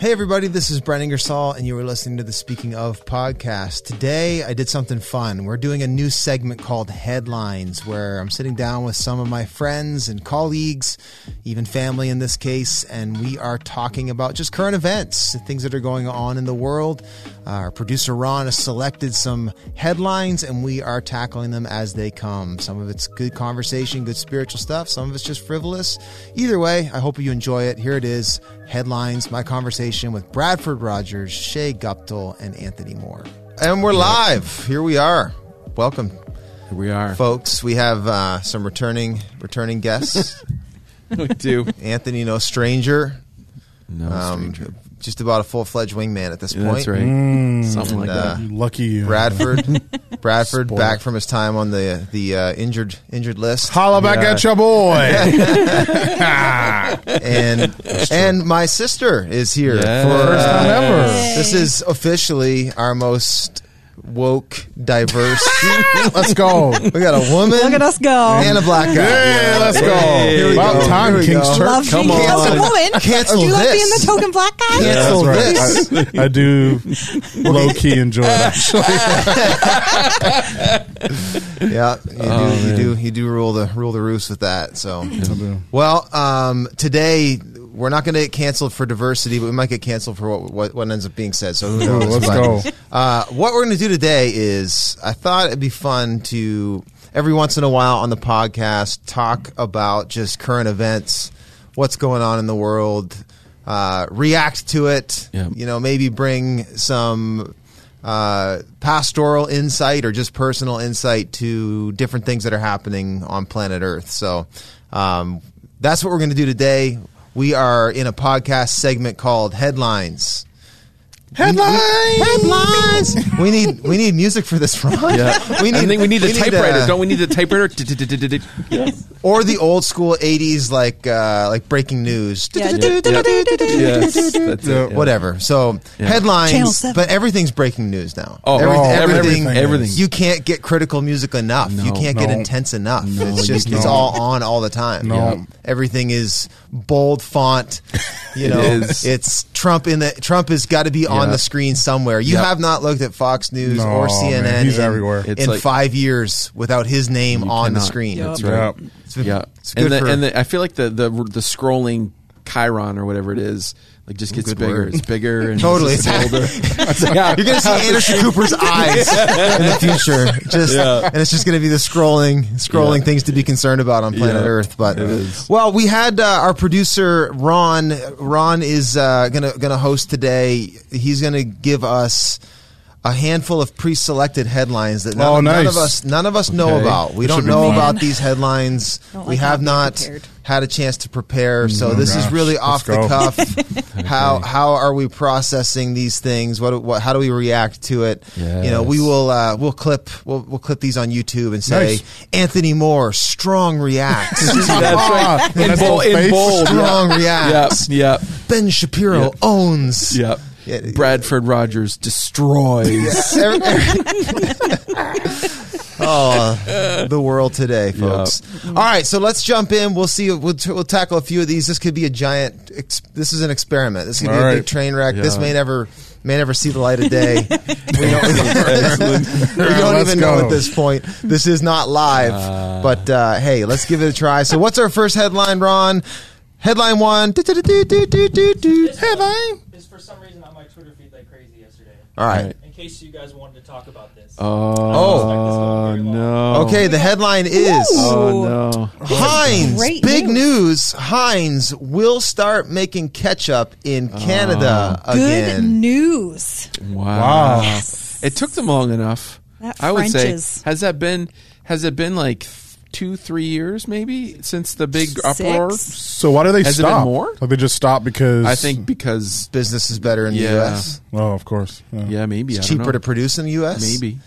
Hey, everybody, this is Brent Ingersoll, and you are listening to the Speaking of podcast. Today, I did something fun. We're doing a new segment called Headlines, where I'm sitting down with some of my friends and colleagues, even family in this case, and we are talking about just current events, things that are going on in the world. Our producer Ron has selected some headlines, and we are tackling them as they come. Some of it's good conversation, good spiritual stuff, some of it's just frivolous. Either way, I hope you enjoy it. Here it is Headlines, my conversation with Bradford Rogers, Shay Guptill, and Anthony Moore. And we're live. Here we are. Welcome, Here we are. folks. We have uh, some returning returning guests. we do. Anthony, no stranger. No Um, stranger. Just about a full fledged wingman at this Yeah, point. that's right. Mm. Something like And, uh, that. Lucky you. Bradford, Bradford, Spoiled. back from his time on the the uh, injured injured list, Holla back at your boy. and and my sister is here Yes. for First time uh, ever. This is officially our most woke, diverse. Let's go. we got a woman Look at us go. and a black guy. Yeah, let's go. Hey. Here we About go. time, Here we King's go. Church. Love Come being on. as a woman. Cancel Do you love being the token black guy? Cancel That's this. right. I, I do low key enjoy it actually. Yeah, you Oh, do. You do. You do rule the rule the roost with that. So. I do. Well, um, today we're not going to get canceled for diversity, but we might get canceled for what what, what ends up being said. So who knows? let's But, go. Uh, what we're going to do today is I thought it'd be fun to every once in a while on the podcast talk about just current events, what's going on in the world, uh, react to it. Yeah. You know, maybe bring some uh, pastoral insight or just personal insight to different things that are happening on planet Earth. So um, that's what we're going to do today. We are in a podcast segment called Headlines. Headlines. Headlines. we need we need music for this, Ron. Yeah. We I think we need the typewriter. uh, Don't we need the typewriter? Yeah. or the old school '80s like uh, like breaking news. Yeah. yes, that's it. Yeah. yeah. Whatever. So Yeah. Headlines, but everything's breaking news now. Oh, Every- oh, everything, everything everything. You can't get critical music enough. you can't get intense enough. No, it's just it's all on all the time. No. Yeah. Everything is bold font. You know, is. it's Trump in the Trump has got to be on the screen somewhere. You Yep. have not looked at Fox News No, or CNN. man, he's in, everywhere. In like- five years without his name You on the screen. Yep. That's Yeah. right. It's been- Yeah, it's good and the, for- and the, I feel like the the the scrolling chyron or whatever it is, like just gets Good bigger. word. It's bigger and Totally. it's just older. yeah. You're gonna see Anderson Cooper's eyes in the future, just and it's just gonna be the scrolling, scrolling things to be concerned about on planet Yeah, Earth. But it is. well, we had uh, our producer Ron. Ron is uh, gonna gonna host today. He's gonna give us a handful of pre-selected headlines that none, Oh, none of us none of us know about. We This don't know fun. about these headlines. Don't we have not prepared. had a chance to prepare. So Oh, this is really Let's off the go. cuff. How how are we processing these things? What what how do we react to it? You know, we will uh, we'll clip we'll we'll clip these on YouTube and say Nice. Anthony Moore strong reacts. That's right. In, bold, in bold. strong Yeah. reacts. Yep. Ben Shapiro Yep. owns. Yep. Yeah. Bradford Rogers destroys. Oh, the world today, folks. All right, so let's jump in. We'll see. We'll, we'll tackle a few of these. This could be a giant. Ex, this is an experiment. This could be All a right. big train wreck. This may never may never see the light of day. we don't, we don't even know at this point. This is not live, but uh, hey, let's give it a try. So, what's our first headline, Ron? Headline one. Headline. is for some reason on my Twitter feed like crazy yesterday. All right. In case you guys wanted to talk about this. Oh, oh. no. Okay, the headline is. Oh no. Heinz, Great big news. news. Heinz will start making ketchup in oh. Canada Good again. news. Wow. Wow. It took them long enough. That I would say. French's. Has that been? Has it been like two, three years maybe since the big uproar? So why do they Has it been stop? more? Like they just stop because I think because Business is better in the Yeah. U.S. Oh, of course. Yeah. yeah, maybe It's I don't cheaper know. to produce in the U.S. Maybe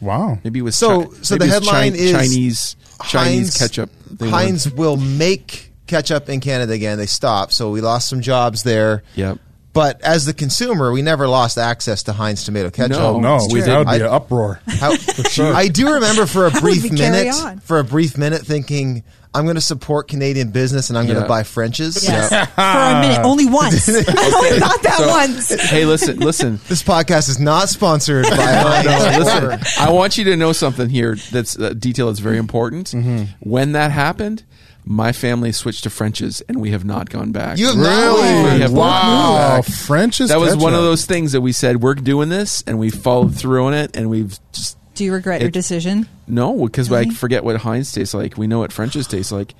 Wow. maybe it was So- Chi- so the it was headline Chi- is Chinese Chinese ketchup. They Heinz will make ketchup in Canada again. They stopped, so we lost some jobs there. Yep. But as the consumer, we never lost access to Heinz tomato ketchup. No. no, we that would be did. an uproar. How, sure. I do remember for a brief minute, on. for a brief minute, thinking I'm going to support Canadian business and I'm going to buy French's. Yes. For a minute, only once. I only thought that So- once. Hey, listen, listen. This podcast is not sponsored by Heinz. No, listen. I want you to know something here. That's a detail that's very important. Mm-hmm. When that happened, my family switched to French's, and we have not gone back. You have not Really? We have not wow. gone back. French is That was one of those things that we said we're doing this, and we followed through on it, and we've just Do you regret your It- decision? no because Really? I forget what Heinz tastes like. We know what French's tastes like.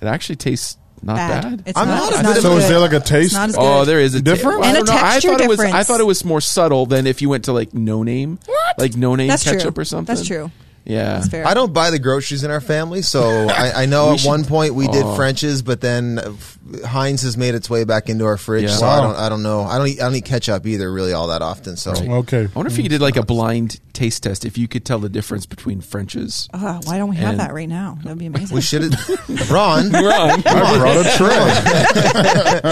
It actually tastes not Bad. bad. It's I'm not. not it's not bit as of So a- is there like a It's taste? not as oh, good. Oh, there is a Different? I And a don't know. I texture thought it was. I difference. thought it was more subtle than if you went to like No Name, like No Name That's ketchup true. or something. That's true. Yeah, That's fair. I don't buy the groceries in our family, so I, I know at one point we did Oh. French's, but then uh, Heinz has made its way back into our fridge. Yeah. So I Wow. don't, I don't know. I don't, eat, I don't eat ketchup either, really, all that often. So Okay. I wonder if you did like a blind taste test. If you could tell the difference between French's. Uh, why don't we have And- that right now? That'd be amazing. we should have. Ron, Wrong. I brought a tray.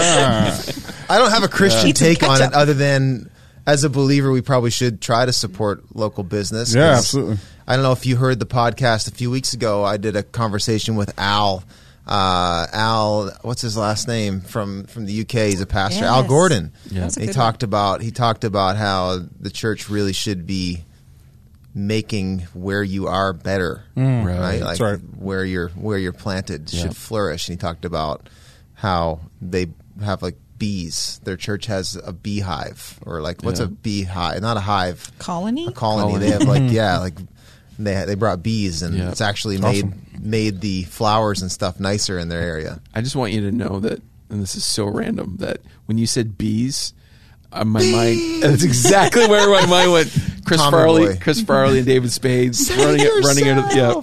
I don't have a Christian Eat some take on it, ketchup. other than as a believer, we probably should try to support local business. Yeah, 'cause absolutely. I don't know if you heard the podcast a few weeks ago. I did a conversation with Al. Uh, Al, what's his last name from from the UK? He's a pastor. Al Gordon. Yeah. He good talked about he talked about how the church really should be making where you are better, Right. right? Like right. where you're where you're planted Yeah. should flourish. And he talked about how they have like bees. Their church has a beehive, or like what's Yeah. a beehive? Not a hive, Colony? a colony. Colony. They have like yeah, like they they brought bees, and Yeah. it's actually Awesome. made made the flowers and stuff nicer in their area. I just want you to know that, and this is so random, that when you said bees, uh, my mind, that's exactly where my mind went. Chris Tommy Farley, boy. Chris Farley and David Spade running it, running it. Yeah.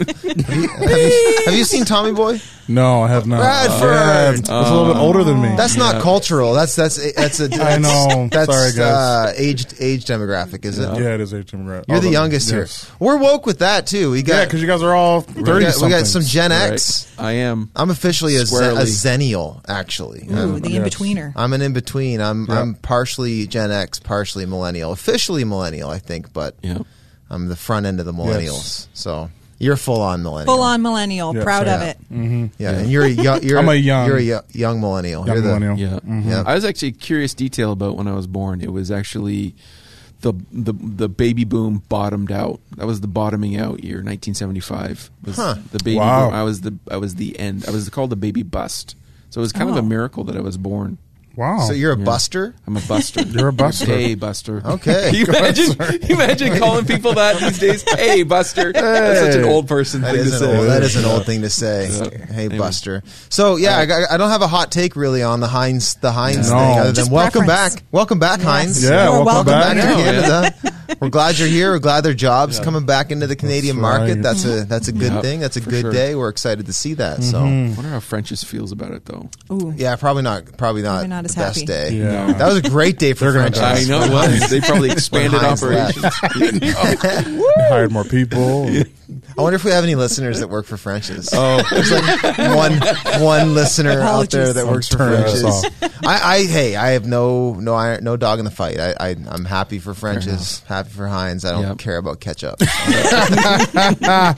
have, you, have you seen Tommy Boy? No, I have not. Bradford! Yeah, it's a little bit older than me. That's not cultural. That's that's that's a. That's, I know. That's Sorry, guys. Uh, age age demographic, is it? yeah, it is age demographic. You're the Oh, youngest yes. here. We're woke with that too. We got Yeah, because you guys are all we thirty. got, we got some Gen X. Right. I am. I'm officially a, zen, a Squarely. zennial, actually. Ooh, I'm, the in betweener. I'm an in between. I'm Yeah. I'm partially Gen X, partially millennial. Officially millennial, I think, but Yeah. I'm the front end of the millennials. So you're full on millennial. Full on millennial. Yeah, proud so of yeah. it. Mm-hmm. Yeah, and you're a young. You're I'm a young- You're a yo- young millennial. Young you're the, millennial. Yeah. Mm-hmm. Yeah. I was actually curious detail about when I was born. It was actually the the the baby boom bottomed out. That was the bottoming out year, 1975. Was Huh. The baby Wow. boom. I was the I was the end. I was called the baby bust. So it was kind of Oh. a miracle that I was born. Wow. So you're a Yeah. buster. I'm a buster. You're a buster. Hey, Buster. Okay. Can you imagine, can you imagine calling people that these days? Hey, Buster. That's such an old person That thing to say. old, that is an old thing to say. Yeah. Hey, Anyway. Buster. So yeah, I, I don't have a hot take really on the Heinz the Heinz No. thing, other than Just welcome preference. back, welcome back, Heinz. Yeah, welcome, welcome back. Back to Yeah. Canada. We're glad you're here. We're glad their jobs Yeah. coming back into the Canadian That's market. right. That's a that's a good Yep, thing. That's a good sure. day. We're excited to see that. Mm-hmm. I So wonder how French's feels about it, though. Ooh. yeah, probably not probably not, Probably not as the best happy. day. Yeah. That was a great day for They're gonna French. die. I know it was. They probably expanded Heinz operations. hired more people. I wonder if we have any listeners that work for French's. Oh, There's like one one listener out there Apologies. that works for Turn us French's. I, I hey, I have no no iron- no dog in the fight. I, I I'm happy for French's, happy for Heinz. I don't Yep. care about ketchup. yeah.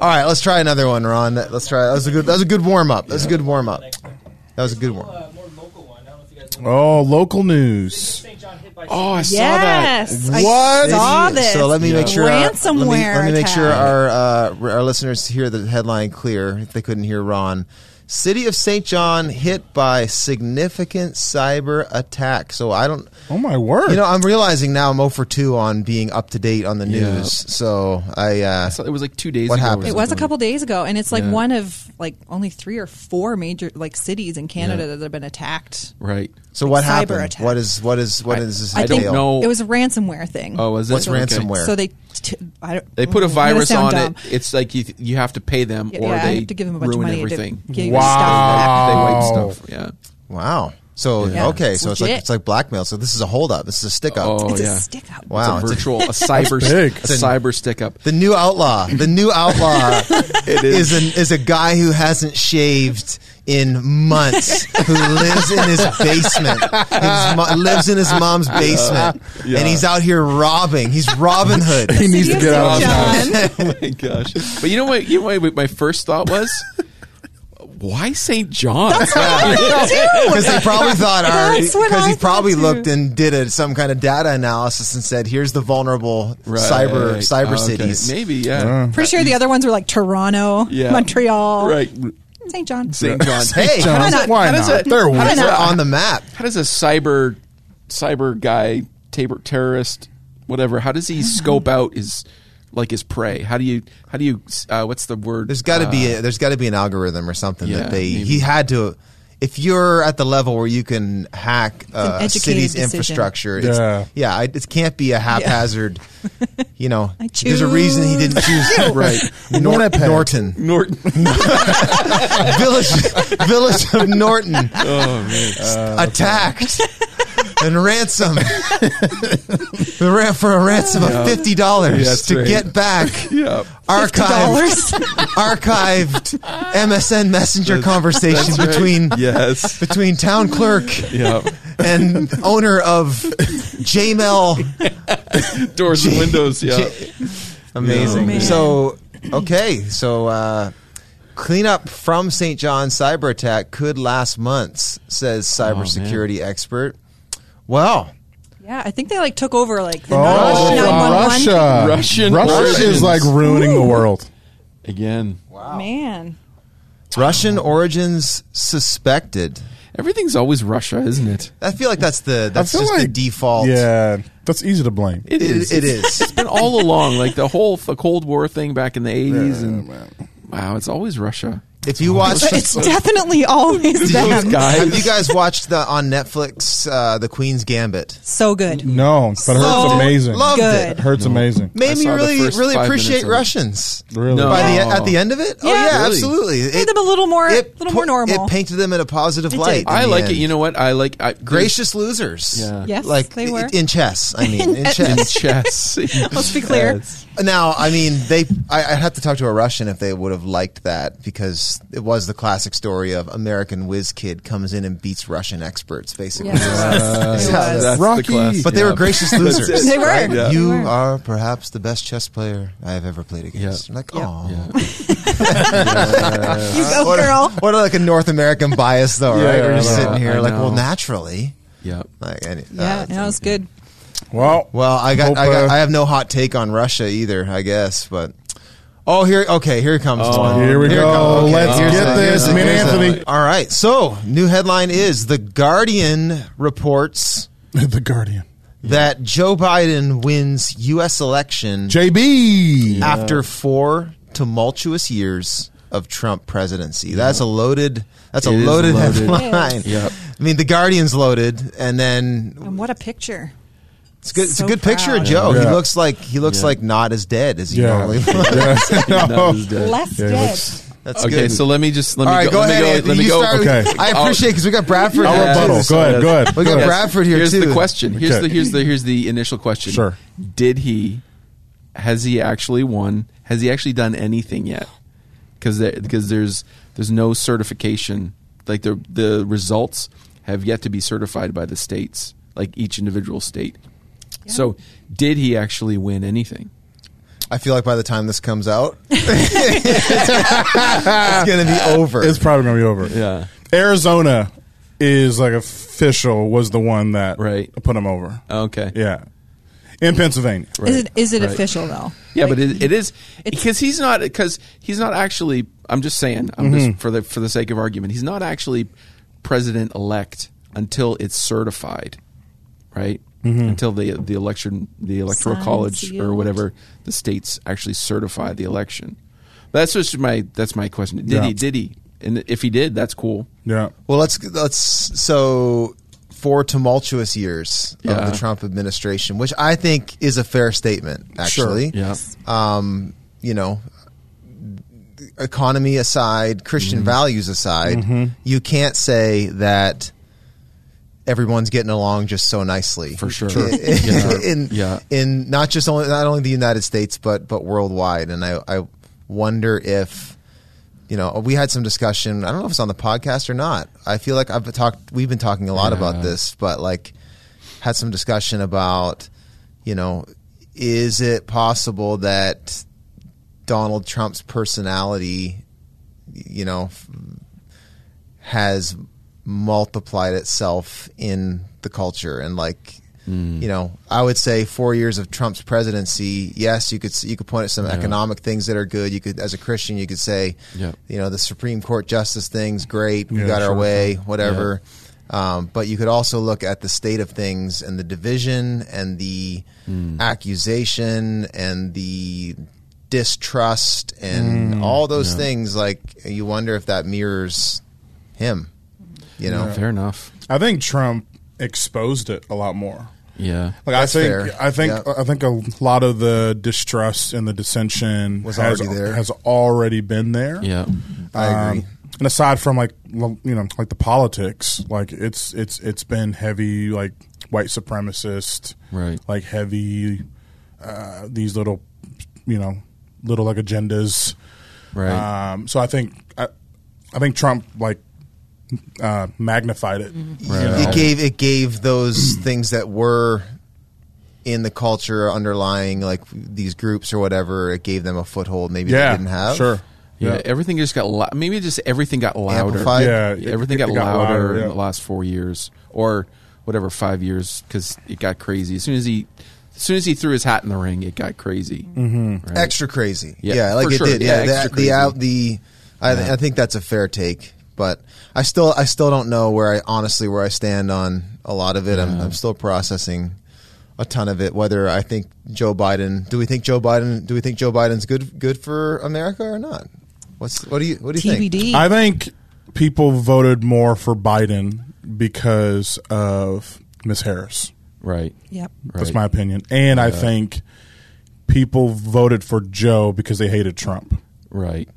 All right, let's try another one, Ron. Let's try. That was a good. That was a good warm up. That was a good warm up. That was a good warm. Uh, more local one. I don't know if you guys know. Oh, local news. Saint John hit by Oh, I saw that. Yes. What? I saw this. So let me make sure. uh, Ransomware let me, let me make sure our uh, our listeners hear the headline clear. If they couldn't hear Ron, City of Saint John hit by significant cyber attack. So I don't. Oh my word! You know, I'm realizing now I'm 0 for 2 on being up to date on the Yeah. news. So I. Uh, I saw- it was like two days What ago. happened? It was a couple days ago, and it's like Yeah. one of like only three or four major like cities in Canada Yeah. that have been attacked. Right. So what cyber happened? attack. What is what is what I- is this? I don't entail? know. It was a ransomware thing. Oh, was it? What's Okay. ransomware? So they t- I don't, They put a mm, I'm gonna virus on dumb. it. It's like you you have to pay them, Yeah, or yeah, they have to give them a bunch of ruin money everything. get your Wow. stuff back. They wipe Wow. stuff. Yeah. Wow. So Yeah. okay, so it's like it's like blackmail. So this is a holdup. This is a stick up. Oh It's yeah. a stick up. Wow. It's a it's a- virtual, a cyber, big. a cyber stick up. The new outlaw. The new outlaw is an is a guy who hasn't shaved in months who lives in his basement. His mo- lives in his mom's basement, Yeah. and he's out here robbing. He's Robin Hood. He needs to get out of St. his house. Oh my gosh! But you know what? You know what my first thought was? Why Saint John? Because he probably thought, That's because he probably too. looked and did a, some kind of data analysis and said, "Here's the vulnerable cyber Right. cyber Okay. cities." Maybe, yeah. Pretty sure the other ones were like Toronto, Yeah. Montreal, Right. Saint John. Saint John. Hey, John, Why not? Why How does not? it- They're how weird. does it- on the map. How does a cyber cyber guy, tabor, terrorist, whatever? How does he scope out his like his prey? How do you? How do you? Uh, what's the word? There's got to Uh, be a, there's got to be an algorithm or something Yeah, that they maybe. he had to. If you're at the level where you can hack uh, a educated city's decision. infrastructure, it's, Yeah. yeah, I, it can't be a haphazard. You know, I there's a reason he didn't choose right Nor- Norton, Norton. village, village of Norton, oh man. attacked and ransom the for a ransom of fifty dollars That's to right. get back Yeah. archived archived MSN Messenger conversation That's right. between Yes. between town clerk Yeah. and owner of JML. Doors and windows. Yeah. Amazing. Oh, so okay, so uh, cleanup from Saint John cyber attack could last months, says cybersecurity expert. Well, Yeah, I think they like took over like the Oh, 911. Russia. Russian Russia origins. is like ruining the world. Again. Wow, man. Russian origins suspected. Everything's always Russia, isn't it? I feel like that's the that's feel just the default. Yeah, that's easy to blame. It It- is. it is. It's been all along, like the whole the Cold War thing back in the eighties, Yeah, and man. wow, it's always Russia. If you watch, It's definitely always them. guys. have you guys watched the on Netflix uh, the Queen's Gambit? So good. No, but I heard So it's amazing. Loved good. it. I heard it's amazing. Made me really really appreciate minutes of it. Russians. Really. No. By the Oh. at the end of it, oh Yeah. yeah, Really? absolutely. It, Made them a little more, it little more normal. It painted them in a positive It light. I like end. it. You know what? I like I, gracious losers. Yeah. Yes, like they were. in chess. I mean, in in chess. chess. Let's be clear. Yes. Now, I mean, they. I, I'd have to talk to a Russian if they would have liked that because it was the classic story of American whiz kid comes in and beats Russian experts, basically. Yes. Uh, It that's Rocky. the class. But they yeah. were gracious losers. it. They were. right? Yeah. You They were. are perhaps the best chess player I have ever played against. Yeah. I'm like, Yep. oh, You go, what, girl. A, what a, like a North American bias, though, right? Yeah, We're just sitting here, I like, well, naturally, Yeah. like, any, Yeah, uh, no, it's good. Well, Well, I got, Hope, I got, uh, I have no hot take on Russia either, I guess, but. Oh, here, okay, here comes one. Here we it go. comes. Let's here's get the- this. here's the- Me and here's the- Anthony. All right, so new headline is The Guardian reports the Guardian. that Joe Biden wins U.S. election JB. after four tumultuous years of Trump presidency. That's a loaded. That's a loaded, loaded. headline. Yep. I mean, the Guardian's loaded, and then And what a picture. It's good. It's So a good picture of proud. Joe. He looks like he looks Yeah. like not as dead as he Yeah. normally. looks. Yeah. That No. was dead. Less it dead. That's Okay, good. so let me just let me All right, go, go, let ahead. me go. Let me you go. start. Okay. I I'll- appreciate because we got Bradford. I'll here, rebuttal. Go ahead, go ahead. We got Yes. Bradford here Here's too. the question. Here's Okay. the here's the here's the initial question. Sure. Did he? Has he actually won? Has he actually done anything yet? Because there, because there's there's no certification. Like the the results have yet to be certified by the states, like each individual state. So, did he actually win anything? I feel like by the time this comes out, it's going to be over. It's probably going to be over. Yeah. Arizona is like official was the one that Right. put him over. Okay. Yeah. In Pennsylvania. Is it is it Right. official though? Yeah, Like, but it, it is It's- because he's not because he's not actually. I'm just saying. I'm Mm-hmm. just for the for the sake of argument. He's not actually president elect until it's certified, right? Mm-hmm. Until the the election, the electoral Signed, college or whatever the states actually certify the election. That's just my that's my question. Did Yeah. he? Did he? And if he did, that's cool. Yeah. well, let's let's so four tumultuous years Yeah. of the Trump administration, which I think is a fair statement. Actually, Yeah. um, you know, economy aside, Christian values aside, you can't say that everyone's getting along just so nicely. For sure. In, Yeah. in, Yeah. in not just only not only the United States but but worldwide, and I I wonder if you know, we had some discussion. I don't know if it's on the podcast or not. I feel like I've talked. We've been talking a lot Yeah. about this, but like had some discussion about, you know, is it possible that Donald Trump's personality, you know, has multiplied itself in the culture. And like you know i would say 4 years of trump's presidency yes you could you could point at some economic things that are good. You could as a christian you could say Yeah. you know the supreme court justice thing's great. We Yeah, got our way whatever. Um, but you could also look at the state of things and the division and the accusation and the distrust and all those things. Like you wonder if that mirrors him you know Fair enough. I think Trump exposed it a lot more. Yeah. Like That's I think fair. I think Yeah. I think a lot of the distrust and the dissension Was has, already there. has already been there. Yeah. I agree. Um, and aside from like you know like the politics, like it's it's it's been heavy like white supremacist, Right. Like heavy uh, these little you know little like agendas. Right. Um, so I think I, I think Trump like uh, magnified it. you know? it gave it gave those things that were in the culture underlying like these groups or whatever it gave them a foothold maybe yeah, they didn't have sure. yeah. Everything just got lou- maybe just everything got louder. Amplified? Yeah, Yeah, everything got, it louder, yeah. in the last four years or whatever five years because it got crazy as soon as he as soon as he threw his hat in the ring it got crazy mm-hmm. right? extra crazy Yeah, yeah, like for it sure. did Yeah, yeah, extra the, the out the I, Yeah. I think that's a fair take but I still I still don't know where I honestly where I stand on a lot of it I'm, I'm still processing a ton of it whether I think Joe Biden do we think Joe Biden do we think Joe Biden's good good for America or not what's what do you what do you think TBD. I think people voted more for Biden because of Miss Harris. right Yep. That's Right. my opinion. And I think people voted for Joe because they hated Trump. right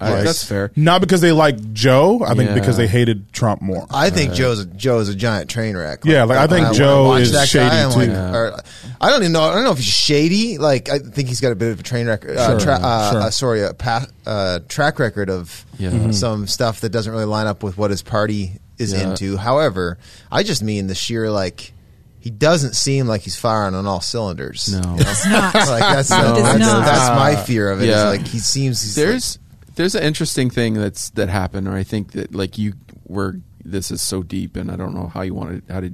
I- Like, that's fair Not because they liked Joe. I think Yeah. because they hated Trump more. I think Joe's a, Joe's a giant train wreck. Yeah, like, I think when Joe watch is that shady, I'm too. like, Yeah. or- I don't even know. I don't know if he's shady. Like I think he's got a bit of a train record. Uh, Sure, tra- uh, sure. uh, sorry, a pa- uh, track record of Yeah. Mhm. some stuff that doesn't really line up with what his party is Yeah. into. However, I just mean the sheer like. He doesn't seem like he's firing on all cylinders. No. You know? It's not. like that's, No, it is that's, not. that's my fear of it. is Yeah. like he seems. He's there's there's an interesting thing that's that happened or i think that like you were this is so deep and i don't know how you want to how to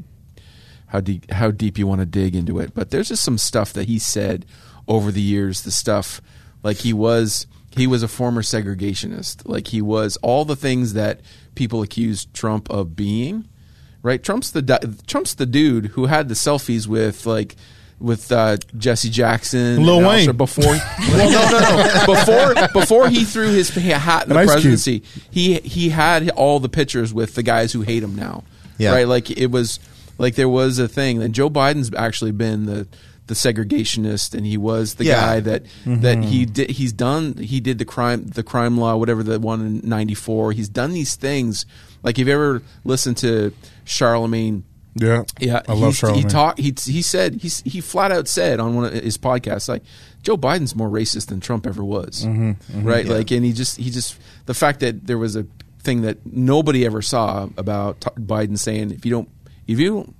how deep how deep you want to dig into it but there's just some stuff that he said over the years the stuff like he was he was a former segregationist. Like he was all the things that people accused trump of being right? Trump's the trump's the dude who had the selfies with like with uh, Jesse Jackson, Lil and Wayne. also before. Well, no, no, no. Before before he threw his hat in the Ice Cube. presidency, he he had all the pictures with the guys who hate him now. Yeah. Right, like it was like there was a thing, and Joe Biden's actually been the the segregationist, and he was the Yeah. guy that that he did. He's done. He did the crime the crime law, whatever the one in '94. He's done these things. Like if you ever listened to Charlamagne Yeah, yeah, I love he's- Charlamagne. He talked. He he said he he flat out said on one of his podcasts like Joe Biden's more racist than Trump ever was, Mm-hmm, right? Like, and he just he just the fact that there was a thing that nobody ever saw about t- Biden saying if you don't if you don't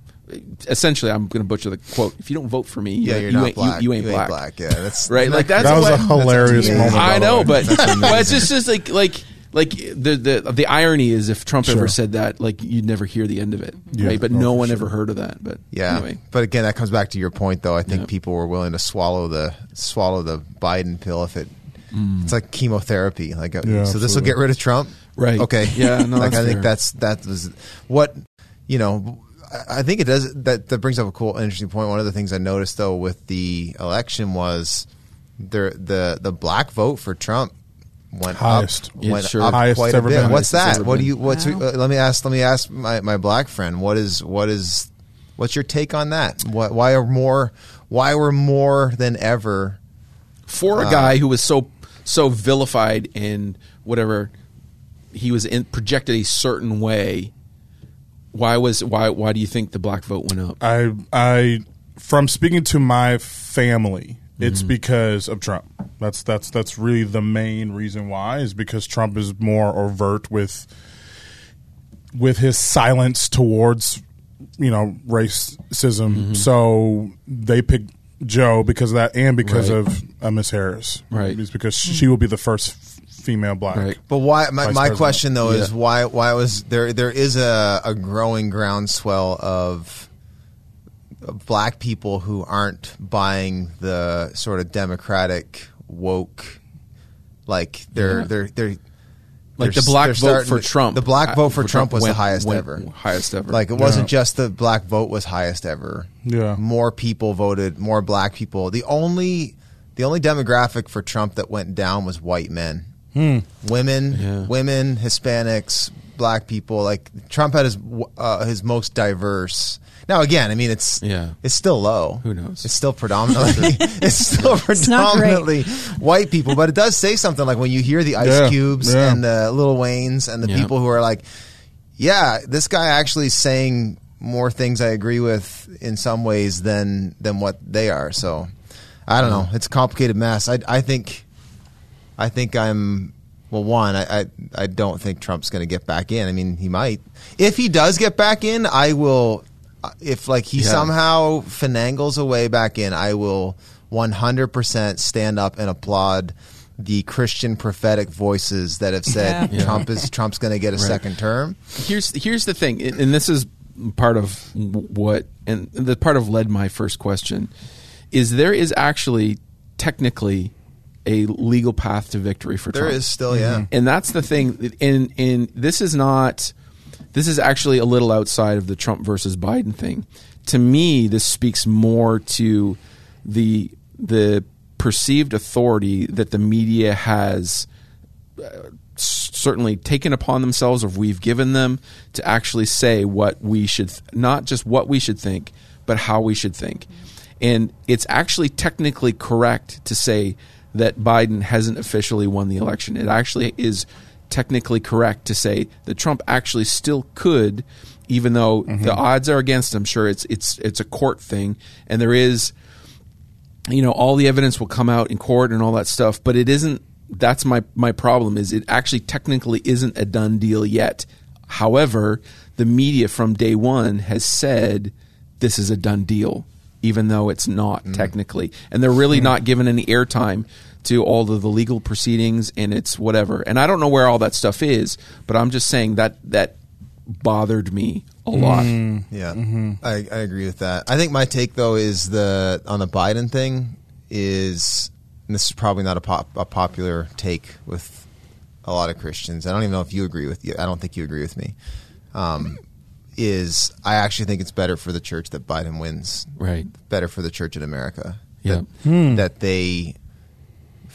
essentially I'm going to butcher the quote if you don't vote for me yeah, you, you're you not ain't, black. you, you ain't black. Yeah, that's Right, like, that's that was what- a hilarious moment. I know, but but it's just, just like like like the the the irony is if Trump ever said that like you'd never hear the end of it, Yeah, right? But no one sure. ever heard of that. But Yeah, anyway. but again, that comes back to your point, though. I think Yeah. people were willing to swallow the swallow the Biden pill if it. It's like chemotherapy. Like, uh, Yeah, so this will get rid of Trump, Right. Okay, Yeah, no, like that's I think fair. that's that was what you know. I- I think it does. That that brings up a cool, interesting point. One of the things I noticed though with the election was the the the black vote for Trump went Highest. up, Yeah, went sure. up Highest quite it's a ever bit. been. What's that? ever What do you? What's Wow. uh, let me ask. Let me ask my, my black friend. What is what is what's your take on that? What, why are more? Why were more than ever? for a Uh, guy who was so so vilified and whatever he was in, projected a certain way why was why why do you think the black vote went up I I from speaking to my family it's because of Trump. That's that's that's really the main reason why is because Trump is more overt with with his silence towards you know racism. So they picked Joe because of that, and because Right. of uh, Miss Harris. Right. It's because she will be the first female black. Right. But why? My, my president. question though is why? Why was there? There is a, a growing groundswell of of black people who aren't buying the sort of democratic woke, like they're Yeah. they're they're Like the black vote starting for Trump. The black uh, vote for, Trump, was went- the highest went ever. Highest ever. Like it wasn't Yeah. just the black vote was highest ever. Yeah. More people voted, more black people. The only the only demographic for Trump that went down was white men. Women, Yeah. women, Hispanics, black people. Like Trump had his uh, his most diverse. Now again, I mean it's Yeah. it's still low. Who knows? It's still predominantly it's still not great. predominantly white people, but it does say something like when you hear the Ice Yeah. Cubes Yeah. and the Little Waynes and the Yeah. people who are like, yeah, this guy actually is saying more things I agree with in some ways than than what they are. So I don't know. It's a complicated mess. I I think I think I'm well. One, I I, I don't think Trump's going to get back in. I mean, he might. If he does get back in, I will. If like he Yeah. somehow finangles a way back in, I will 100% stand up and applaud the Christian prophetic voices that have said Yeah. Trump is Trump's going to get a Right. second term. here's here's the thing, and and this is part of what, and the part of led my first question is there is actually technically a legal path to victory for There Trump. is still, yeah. Mm-hmm. and that's the thing. And and this is not. This is actually a little outside of the Trump versus Biden thing. To me, this speaks more to the the perceived authority that the media has uh, certainly taken upon themselves or we've given them to actually say what we should th- not just what we should think but how we should think and it's actually technically correct to say that Biden hasn't officially won the election it actually is technically correct to say that Trump actually still could even though mm-hmm. the odds are against him. Sure it's it's it's a court thing and there is you know all the evidence will come out in court and all that stuff but it isn't that's my my problem is it actually technically isn't a done deal yet. However the media from day one has said this is a done deal even though it's not mm. technically and they're really hmm. not given any airtime to all of the legal proceedings and it's whatever and i don't know where all that stuff is but i'm just saying that that bothered me a lot mm. Yeah, mm-hmm. I, I agree with that. I think my take though is the on the Biden thing is and this is probably not a, pop, a popular take with a lot of Christians. I don't even know if you agree with you. I don't think you agree with me. Um, is I actually think it's better for the church that Biden wins. right Better for the church in America. Yeah. That, hmm. that they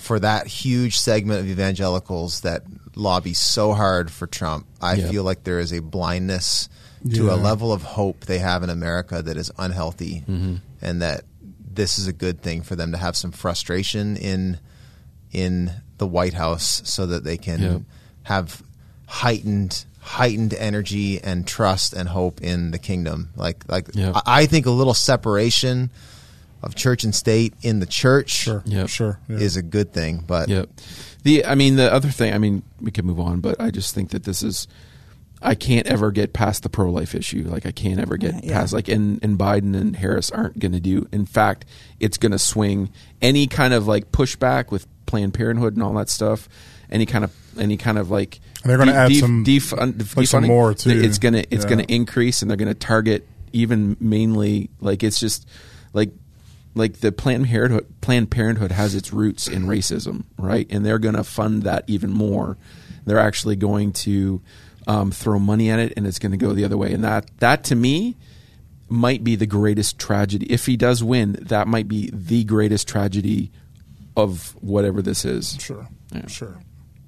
for that huge segment of evangelicals that lobby so hard for Trump, I Yeah. feel like there is a blindness to Yeah. a level of hope they have in America that is unhealthy, Mm-hmm. and that this is a good thing for them to have some frustration in in the White House so that they can Yeah. have heightened heightened energy and trust and hope in the kingdom. Like like. I, I think a little separation of church and state in the church Sure. Yep. Sure. Yeah. is a good thing. But Yep. The I mean the other thing I mean we could move on, but I just think that this is I can't ever get past the pro life issue. Like I can't ever get Yeah. past like and, and Biden and Harris aren't gonna do in fact, it's gonna swing any kind of like pushback with Planned Parenthood and all that stuff, any kind of any kind of like And they're gonna de- add def- some- defund- like some more, too. It's gonna it's Yeah. gonna increase and they're gonna target even mainly like it's just like like the Planned Parenthood, Planned Parenthood has its roots in racism, right? And they're going to fund that even more. They're actually going to um, throw money at it, and it's going to go the other way. And that that to me might be the greatest tragedy. If he does win, that might be the greatest tragedy of whatever this is. Sure. Yeah. Sure.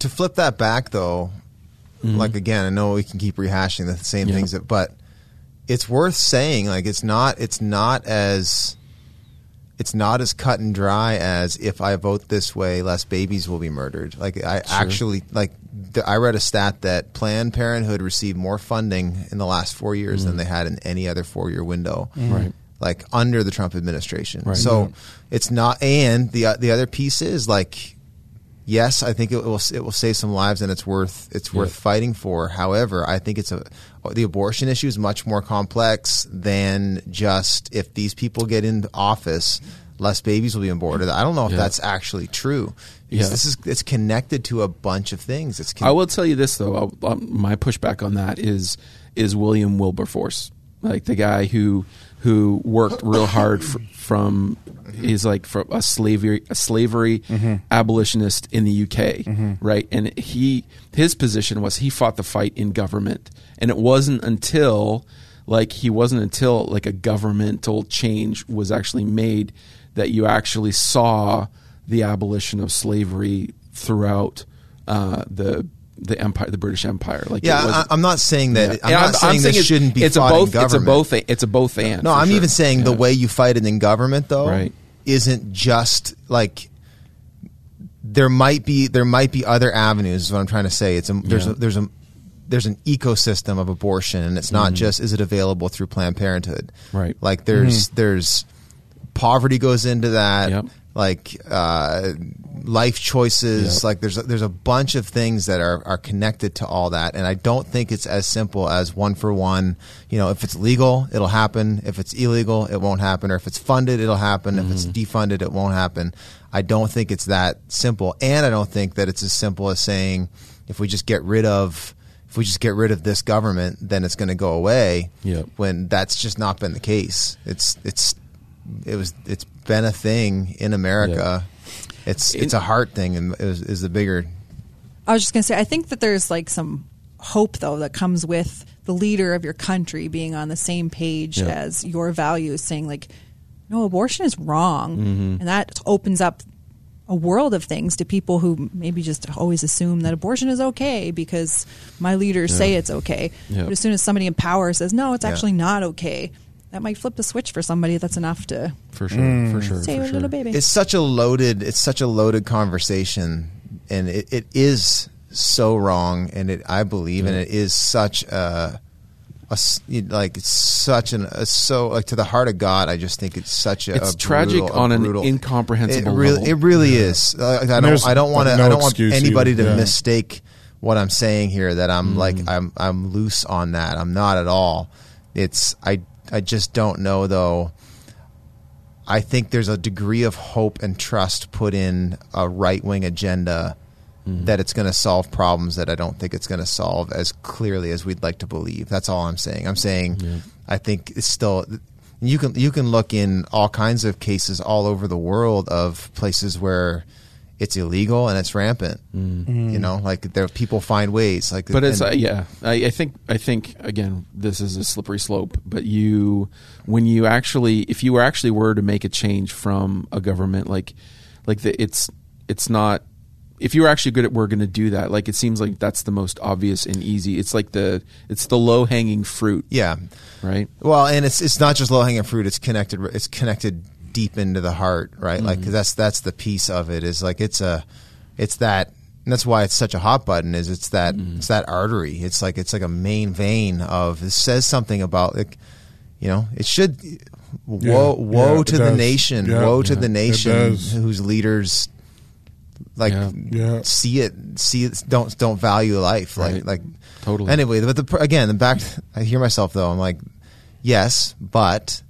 to flip that back though, like again, I know we can keep rehashing the same Mm-hmm. Yeah. things, that, but it's worth saying like it's not it's not as it's not as cut and dry as if I vote this way, less babies will be murdered. Like I actually like th- I read a stat that Planned Parenthood received more funding in the last four years than they had in any other four year window. Mm. Right. like under the Trump administration. Right. So it's not. And the the other piece is like, yes, I think it will it will save some lives and it's worth it's worth fighting for. However, I think it's a the abortion issue is much more complex than just if these people get into office. Less babies will be aborted. I don't know if Yeah. that's actually true. Because Yeah. This is it's connected to a bunch of things. It's con- I will tell you this though. I'll, my pushback on that is is William Wilberforce, like the guy who who worked real hard fr- from he's like from a slavery a slavery abolitionist in the UK, right? And he his position was he fought the fight in government, and it wasn't until like he wasn't until like a governmental change was actually made that you actually saw the abolition of slavery throughout uh, the the empire, the British Empire. Like, yeah, I, I'm not saying that. I'm Yeah, not saying this it's- shouldn't be It's a both. It's a both. It's a both and. No, I'm sure. even saying the way you fight it in government, though, Right. isn't just like there might be there might be other avenues. Is what I'm trying to say. It's a there's Yeah. a, there's a there's an ecosystem of abortion, and it's not just is it available through Planned Parenthood. Mm-hmm. Right. Like there's there's poverty goes into that. Yep. Like uh, life choices. Yep. Like there's a, there's a bunch of things that are are connected to all that, and I don't think it's as simple as one for one. You know, if it's legal, it'll happen. If it's illegal, it won't happen. Or if it's funded, it'll happen. If it's defunded, it won't happen. I don't think it's that simple, and I don't think that it's as simple as saying if we just get rid of if we just get rid of this government, then it's going to go away. Yep. When that's just not been the case. It's it's it was it's been a thing in America. It's it's a heart thing, and is, is the bigger. I was just going to say, I think that there's like some hope though that comes with the leader of your country being on the same page Yeah. as your values, saying like, no, abortion is wrong, Mm-hmm. and that opens up a world of things to people who maybe just always assume that abortion is okay because my leaders say it's okay. Yeah. But as soon as somebody in power says no, it's Yeah. actually not okay, that might flip the switch for somebody. That's enough to for sure, for sure, save for a sure. little baby. It's such a loaded. It's such a loaded conversation, and it, it is so wrong. And it, I believe, and it is such a, like it's such an a, so like to the heart of God. I just think it's such a. It's a tragic brutal- a on an incomprehensible It really, level. it really is. Uh, I don't. I don't want to. no I don't want anybody either. to Yeah. mistake what I'm saying here. That I'm like Mm. I'm I'm loose on that. I'm not at all. It's I I just don't know though. I think there's a degree of hope and trust put in a right wing agenda mm-hmm. that it's going to solve problems that I don't think it's going to solve as clearly as we'd like to believe. That's all I'm saying. I'm saying I think it's still you can you can look in all kinds of cases all over the world of places where it's illegal and it's rampant. You know, like there people find ways. Like, But it's and- uh, yeah. I, I think I think again this is a slippery slope. But you when you actually if you actually were to make a change from a government like like the, it's it's not if you were actually good at we're going to do that like it seems like that's the most obvious and easy. It's like the it's the low hanging fruit. yeah. Right. Well, and it's it's not just low hanging fruit. It's connected. It's connected deep into the heart, right? Like mm. 'cause that's that's the piece of it. Is like it's a, it's that. And that's why it's such a hot button. Is it's that mm. it's that artery. It's like it's like a main vein of. It says something about like, you know, it should. Woe, Yeah, woe yeah, to the does. nation! Yeah, woe to the nation whose leaders, like, Yeah. Yeah. see it, see it, don't don't value life, like Right. like Totally. Anyway, but the again, the back. I hear myself though. I'm like, yes, but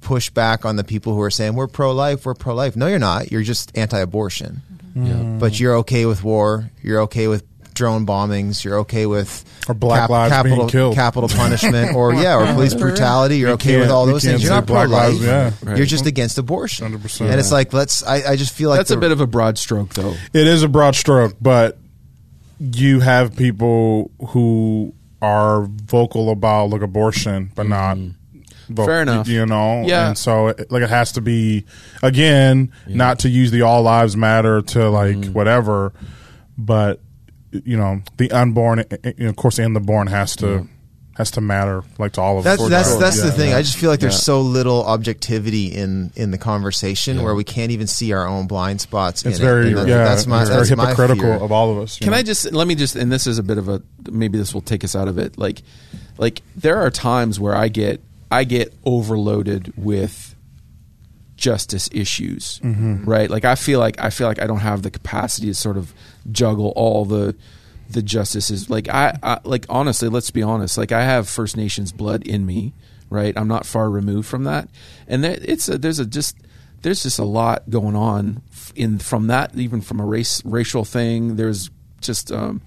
push back on the people who are saying we're pro life, we're pro life. No, you're not. You're just anti-abortion. Mm-hmm. Yeah. Mm-hmm. But you're okay with war. You're okay with drone bombings. You're okay with Or black lives being capital killed. capital punishment, or yeah, or police brutality. You're You okay with all those things. You're not pro-life. yeah. Right. You're just against abortion. 100%. And it's like let's. I, I just feel like That's a bit of a broad stroke though. It is a broad stroke, but you have people who are vocal about like abortion, but not. Mm-hmm. Vo- Mm-hmm. Fair enough. You know, Yeah. and so it, like it has to be again, not to use the all lives matter to like Mm-hmm. whatever, but you know the unborn, eh, eh, you know, of course, and the born has to has to matter like to all of That's us. that's Sure. that's the thing. yeah. I just feel like there's Yeah. so little objectivity in in the conversation Yeah. where we can't even see our own blind spots. It's in very it. Yeah, That's my it's very that's my hypocritical fear. of all of us. Can know? I just let me just and this is a bit of a maybe this will take us out of it. Like like there are times where I get I get overloaded with justice issues, Mm-hmm. right? Like I feel like I feel like I don't have the capacity to sort of juggle all the the justices. Like I, I like honestly, let's be honest. Like I have First Nations blood in me, right? I'm not far removed from that, and there, it's a, there's a just there's just a lot going on in from that, even from a race racial thing. There's just um,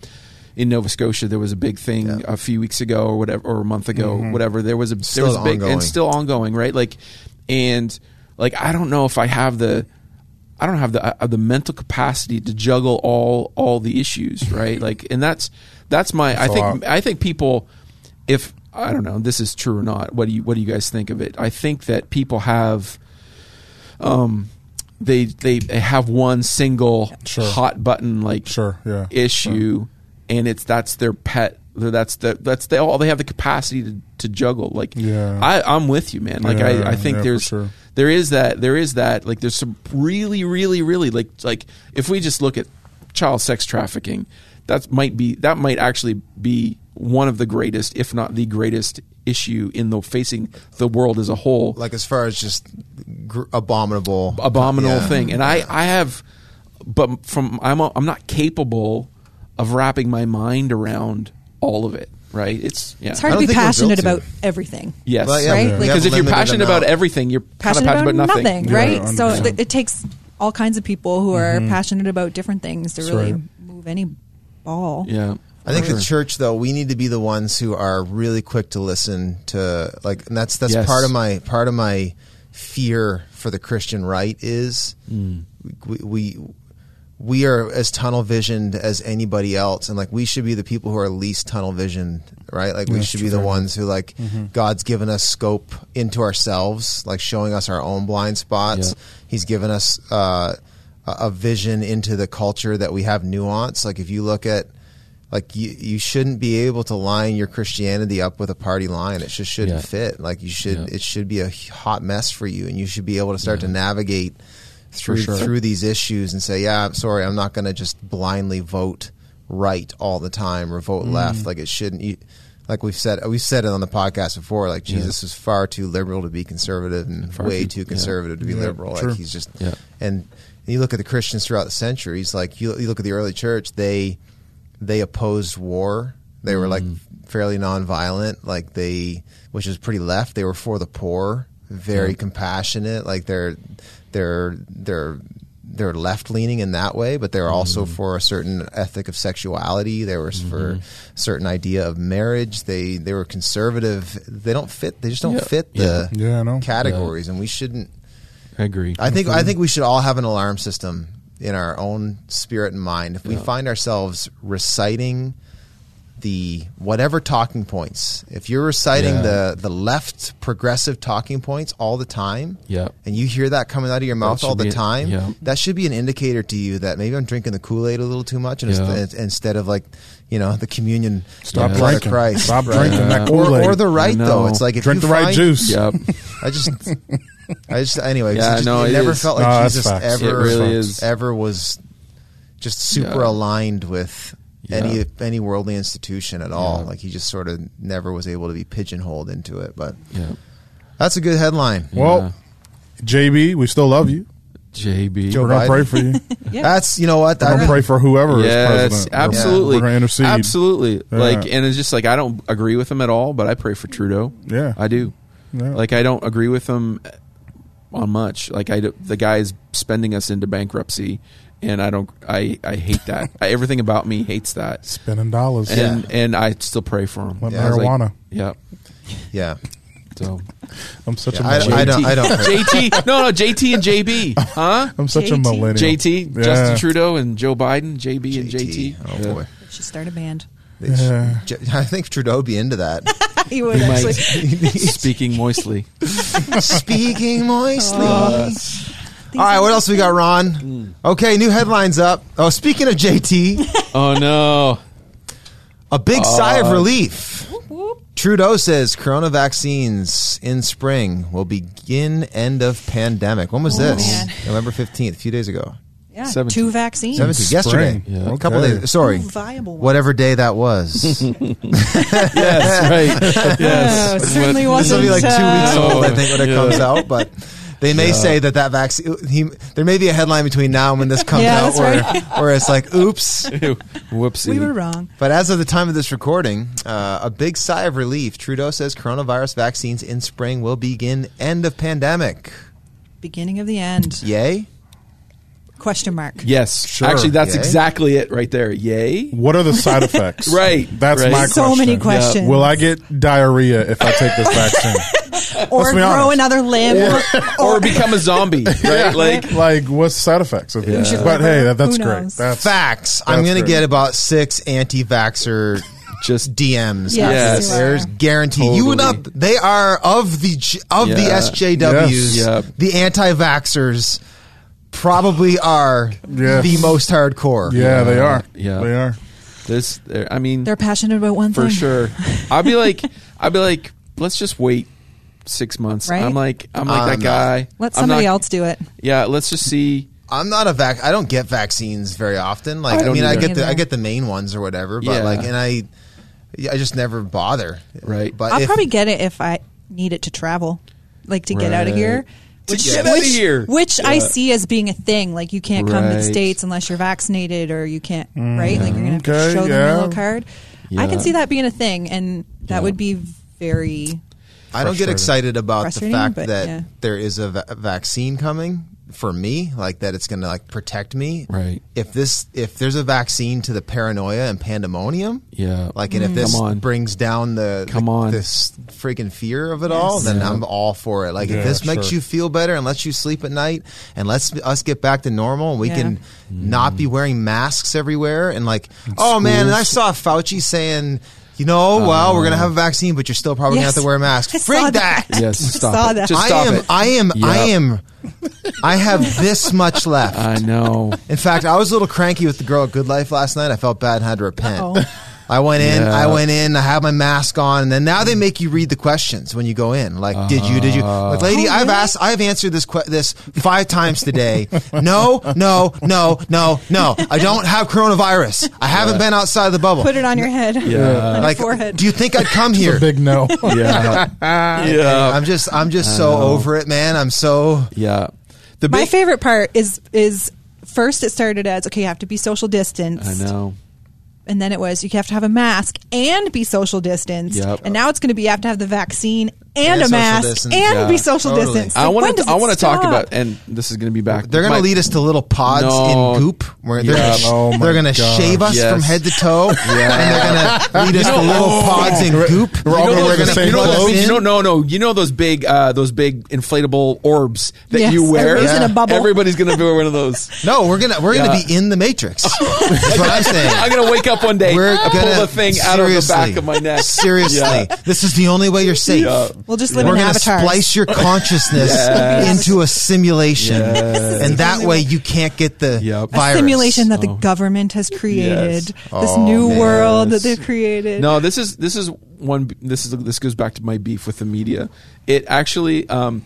in Nova Scotia there was a big thing Yeah. a few weeks ago or whatever, or a month ago, whatever. There was a Still there was a big ongoing. and still ongoing, right? Like, and like I don't know if I have the I don't have the uh, the mental capacity to juggle all all the issues, right? like, and that's that's my. I think. I think people, if I don't know, this is true or not. What do you what do you guys think of it? I think that people have, um, they they they have one single Sure. hot button like Sure, yeah. issue, and it's that's their pet. That's the that's the, all they have the capacity to, to juggle. Like, Yeah. I I'm with you, man. Like, Yeah, I I think yeah, there's sure. there is that there is that like there's some really really really like like if we just look at child sex trafficking that might be that might actually be one of the greatest if not the greatest issue in the facing the world as a whole Like as far as just gr- abominable, abominable Yeah. thing and i i have but from i'm i'm not capable of wrapping my mind around all of it right it's yeah It's I hard to be passionate built to. about everything. yes Well, yeah, Right? we Like- because if you're passionate about everything you're kind of Passionate, passionate about, about nothing, nothing, right? Yeah, so 100%. th- it takes all kinds of people who are passionate about different things to That's really right. move any ball. yeah I think For the church, though, we need to be the ones who are really quick to listen to, like, and that's that's Yes. part of my part of my fear for the Christian right is Mm. we, we we are as tunnel visioned as anybody else, and like we should be the people who are least tunnel visioned, right? Like we That's should be the ones who like God's given us scope into ourselves, like showing us our own blind spots. Yeah. He's given us uh, a a vision into the culture that we have nuance. Like if you look at like you, you shouldn't be able to line your Christianity up with a party line. It just shouldn't Yeah. fit. Like you should, Yeah. it should be a hot mess for you, and you should be able to start to navigate through sure. through these issues and say, yeah, I'm sorry, I'm not going to just blindly vote right all the time or vote Mm. left. Like it shouldn't. You, like we've said, we've said it on the podcast before. Like Jesus is far too liberal to be conservative, and Far way too- too yeah. conservative to be Yeah, liberal. true. Like he's just Yeah. and you look at the Christians throughout the centuries. Like you, you look at the early church, they they opposed war. They were like fairly nonviolent. Like they, which is pretty left. They were for the poor, very Yeah. compassionate. Like they're they're they're they're left leaning in that way, but they're also mm-hmm. for a certain ethic of sexuality. They were for a certain idea of marriage. They they were conservative. They don't fit. They just don't Yeah. fit the Yeah. Yeah, I know. categories, and we shouldn't. i agree I think I think we should all have an alarm system in our own spirit and mind. If we find ourselves reciting the whatever talking points, if you're reciting Yeah. the the left progressive talking points all the time, Yeah. and you hear that coming out of your mouth all the time, yeah. that should be an indicator to you that maybe I'm drinking the Kool Aid a little too much, and Yeah. instead, instead of like you know the communion Stop Yeah. drinking. Christ, Stop right? drinking that or, Kool-Aid. or the right though. It's like if Drink the right juice. yep I just, I just, anyway. Yeah, just, no, it it never is. felt like No, Jesus ever, really ever was just super Yeah. aligned with Yeah. any worldly institution at all. Yeah. Like he just sort of never was able to be pigeonholed into it. But yeah that's a good headline. Well, JB, we still love you. jb Joe We're gonna pray for you. Yeah. That's you know what We're gonna pray for whoever is yes, president. We're- absolutely. We're gonna intercede. Absolutely. Yeah. Like, and it's just like I don't agree with him at all, but I pray for Trudeau. Yeah. I do. Yeah. Like, I don't agree with him on much. Like, I do- the guy is spending us into bankruptcy, and I don't. I I hate that. I, everything about me hates that. Spending dollars. And and I still pray for him. Like Yeah. I was like, marijuana. yeah. yeah. So I'm such Yeah, a I, millennial. I don't. I don't. JT. No, no. JT and JB. Huh? I'm such a millennial. JT, Yeah. Justin Trudeau, and Joe Biden. JB and JT. Oh Yeah. boy. should start a band. They Yeah. J- I think Trudeau would be into that. he would He might. Speaking moistly. Speaking moistly. Uh, All right, what else we got, Ron? Okay, new headlines up. Oh, speaking of JT, Oh no. a big sigh Uh, of relief. Trudeau says Corona vaccines in spring will begin end of pandemic. When was Oh, this? man. November 15th, a few days ago. Yeah, 17. two vaccines. 17 yesterday. Spring. A couple Okay. days. Sorry. Two viable ones. Whatever day that was. yes, right. Yes. Oh, certainly this wasn't. will be like two uh, weeks old, I think, when it Yeah. comes out. But they may say that that vaccine. He, there may be a headline between now and when this comes Yeah, out, that's where, right. where it's like, "Oops." Whoopsie. We were wrong. But as of the time of this recording, uh, a big sigh of relief. Trudeau says coronavirus vaccines in spring will begin end of pandemic. Beginning of the end. Yay! Question mark. Yes. Sure. Actually, that's Yay. exactly it right there. Yay. What are the side effects? Right, That's right. my So question. many questions. Will I get diarrhea if I take this vaccine? or grow honest. another limb. Or become a zombie, right? Like, like, what's the side effects of it? But hey, that, that's Who great. That's Facts. I'm going to great. get about six anti-vaxer just DMs. Yes, Yes. you are. There's guaranteed. You would Totally. not. They are of the J- of the SJWs. Yes. Yep. The anti-vaxxers probably are Yes. the most hardcore. yeah, they are. Yeah. they are. this. I mean, They're passionate about one for thing. For sure. I'd be like, I'd be like, let's just wait six months. Right? I'm like, I'm like I'm that not. guy. Let I'm somebody not- else do it. Yeah, let's just see. I'm not a vac. I don't get vaccines very often. Like I I, don't mean, I either. get the I get the main ones or whatever. But Yeah. like, and I, I just never bother. Right. But I'll if, probably get it if I need it to travel, like to get out of Right. here. To get outta here. Which I see as being a thing. Like you can't come to the Right. states unless you're vaccinated, or you can't. Right? Like you're gonna have to mm, Okay, show them yeah. a little card. I can see that being a thing, and that Yeah. would be very. I don't get excited about the fact but, that yeah. there is a va- vaccine coming for me, like that it's going to like protect me. Right. If this, if there's a vaccine to the paranoia and pandemonium, Yeah. like, and if this on. brings down the Come the- on. this freaking fear of it all, then Yeah. I'm all for it. Like, Yeah, if this makes sure. you feel better and lets you sleep at night, and lets us get back to normal, and we Yeah. can Mm. not be wearing masks everywhere, and like, oh man, and I saw Fauci saying. You know, well, we're gonna uh, have a vaccine, but you're still probably gonna Yes. have to wear a mask. I saw Frig that. Yes. Stop saw it. that. Just I am, it. I am, I Yep. am, I have this much left. I know. In fact, I was a little cranky with the girl at Good Life last night. I felt bad and had to repent. Uh-oh. I went in, Yeah. I went in, I had my mask on, and then now they make you read the questions when you go in. Like, did you, did you? Uh-huh. Like, lady, Oh, I've really? asked, I've answered this que- this five times today. No, no, no, no, no. I don't have coronavirus. I haven't been outside the bubble. Put it on your head. Yeah. on like, your forehead. do you think I'd come here? Big no. Yeah. yeah. I'm just, I'm just so over it, man. I'm so. Yeah. The My favorite part is is first it started as okay, you have to be social distance. I know. And then it was you have to have a mask and be social distance. Yep. And now it's going to be you have to have the vaccine and, And a mask distance. and Yeah. be social Totally. distance. I Like, when want to. I want to talk about, and this is going to be back. They're going to lead us to little pods No. in goop where they're Yeah. going to Oh my they're going to shave us Yes. from head to toe, and they're going to lead us to little pods in goop. We're all You know, gonna wear those, the same you, know those, know, no, no. You know those big, uh, those big inflatable orbs that Yes, you wear. everybody's in a bubble. Everybody's going to be wear one of those. No, we're gonna we're gonna be in the matrix. That's what I'm saying. I'm going to wake up one day. We're and pull gonna the thing out of the back of my neck. Seriously, this is the only way you're safe. Yeah. We'll just live We're in gonna avatars. splice your consciousness Yes. into a simulation, Yes. and that way you can't get the Yep. a virus. simulation that the Oh. government has created. This Oh, new man. world that they've created. No, this is this is one. This is this goes back to my beef with the media. It actually, um,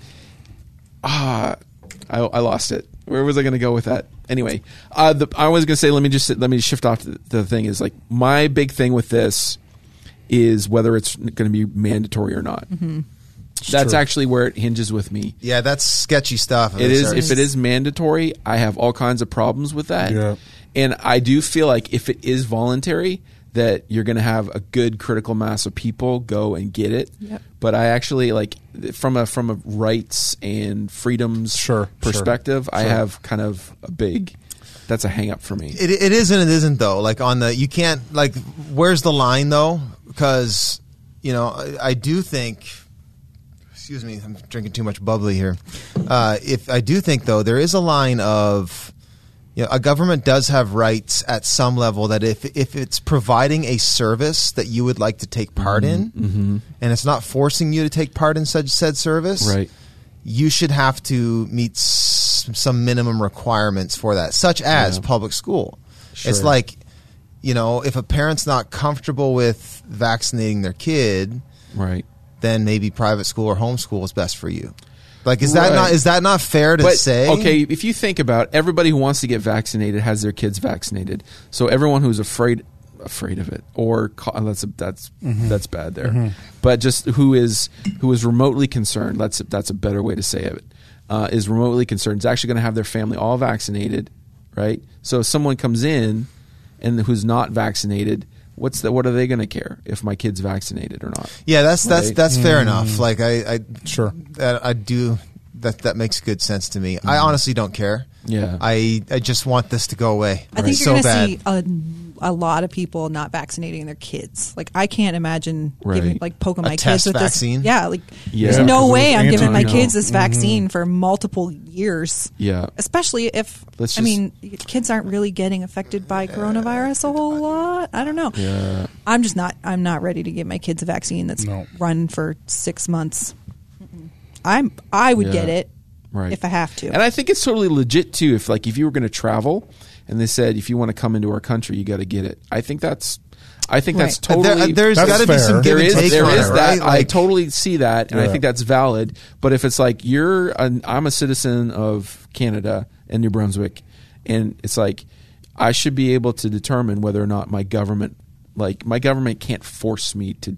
ah, I, I lost it. Where was I going to go with that? Anyway, uh, the, I was going to say, let me just let me shift off to the, the thing. Is like my big thing with this is whether it's going to be mandatory or not. Mm-hmm. That's true. actually where it hinges with me. Yeah, that's sketchy stuff. It is if it is mandatory, I have all kinds of problems with that. Yeah. And I do feel like if it is voluntary, that you're going to have a good critical mass of people go and get it. Yep. But I actually like from a from a rights and freedoms Sure, sure, perspective, I sure. have kind of a big that's a hang up for me. It, it is and it isn't though. Like on the you can't like where's the line though? Because you know I, I do think. Excuse me, I'm drinking too much bubbly here. Uh, if I do think though, there is a line of. You know, a government does have rights at some level that if if it's providing a service that you would like to take part in, and it's not forcing you to take part in such said service, Right. You should have to meet s- some minimum requirements for that, such as Yeah. public school. Sure. It's like, you know, if a parent's not comfortable with vaccinating their kid, Right. then maybe private school or homeschool is best for you. Like, is that not is that not fair to but say? okay, if you think about everybody who wants to get vaccinated has their kids vaccinated. So everyone who's afraid afraid of it or ca- that's that's Mm-hmm. that's bad there. But just who is who is remotely concerned. That's that's a better way to say it. Uh, is remotely concerned is actually going to have their family all vaccinated, right? So if someone comes in and who's not vaccinated, what's the, what are they going to care if my kid's vaccinated or not? Yeah, that's that's Right. that's fair enough. Like I, I Sure. that I do that that makes good sense to me. I honestly don't care. Yeah. I I just want this to go away. I think so you're going to bad. see a, a lot of people not vaccinating their kids. Like I can't imagine giving like poking A my test kids with vaccine? this. Yeah, like Yeah. there's no way I'm giving my kids this mm-hmm. vaccine for multiple years. Yeah. Especially if Let's I mean kids aren't really getting affected by coronavirus a whole lot. I don't know. Yeah. I'm just not. I'm not ready to give my kids a vaccine that's No. run for six months. Mm-mm. I'm. I would Yeah. get it Right. if I have to. And I think it's totally legit too. If like if you were going to travel, and they said if you want to come into our country, you got to get it. I think that's, I think that's Right. Uh, totally. there, has That's got to be some give there and take there on is it, that. right? I totally see that, and I think that's valid. But if it's like you're, an, I'm a citizen of Canada and New Brunswick, and it's like I should be able to determine whether or not my government, like my government, can't force me to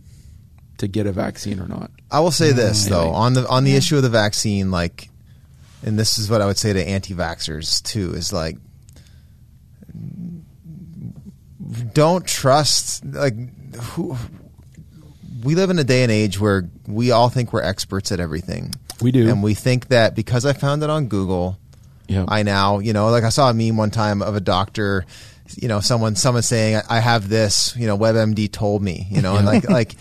to get a vaccine or not. I will say this though on the on the issue of the vaccine, like, and this is what I would say to anti-vaxxers too, is like, don't trust like who. We live in a day and age where we all think we're experts at everything. We do. and we think that because I found it on Google, Yeah, I now, you know, like I saw a meme one time of a doctor, you know, someone someone saying, "I have this," you know, WebMD told me, you know, and like like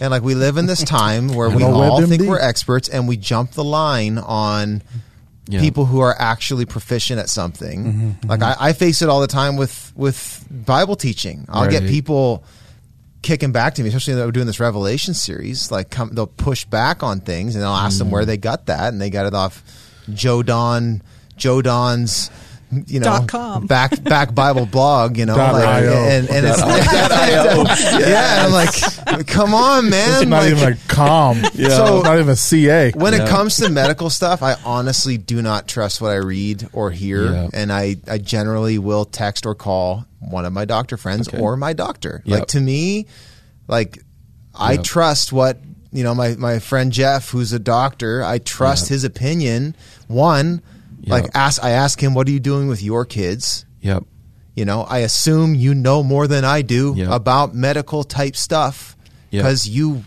and like we live in this time where we all think we're experts and we jump the line on Yeah. people who are actually proficient at something. Mm-hmm, Like I, I face it all the time with with Bible teaching. I'll get people kicking back to me, especially when we're doing this Revelation series. Like, come, they'll push back on things, and I'll ask them Mm. where they got that, and they got it off Joe Don, Joe Don's, you know, Dot com. back back Bible blog, you know, Dot like, IO. and and it's yeah, I'm like, come on, man, It's not like, even a com. So- So not even a CA. when Yeah. it comes to medical stuff, I honestly do not trust what I read or hear, Yeah. and I, I generally will text or call one of my doctor friends Okay. or my doctor. Yep. Like to me, like I Yep. trust what you know my my friend Jeff, who's a doctor. I trust Yep. his opinion. One, like ask I ask him, what are you doing with your kids? Yep. You know, I assume you know more than I do Yep. about medical type stuff Yep. because you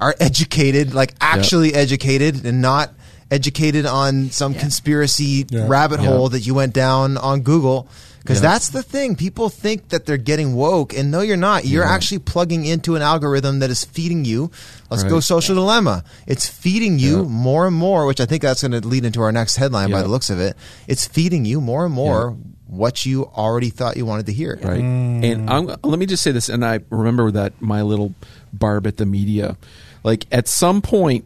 are educated, like actually educated, and not educated on some conspiracy Yeah. rabbit Yep. hole that you went down on Google. Because Yep. that's the thing. People think that they're getting woke, and no, you're not. You're Yeah. actually plugging into an algorithm that is feeding you. Let's go social dilemma. It's feeding you Yep. more and more, which I think that's going to lead into our next headline by the looks of it. It's feeding you more and more what you already thought you wanted to hear. right? Mm. And I'm, let me just say this, and I remember that my little barb at the media, like at some point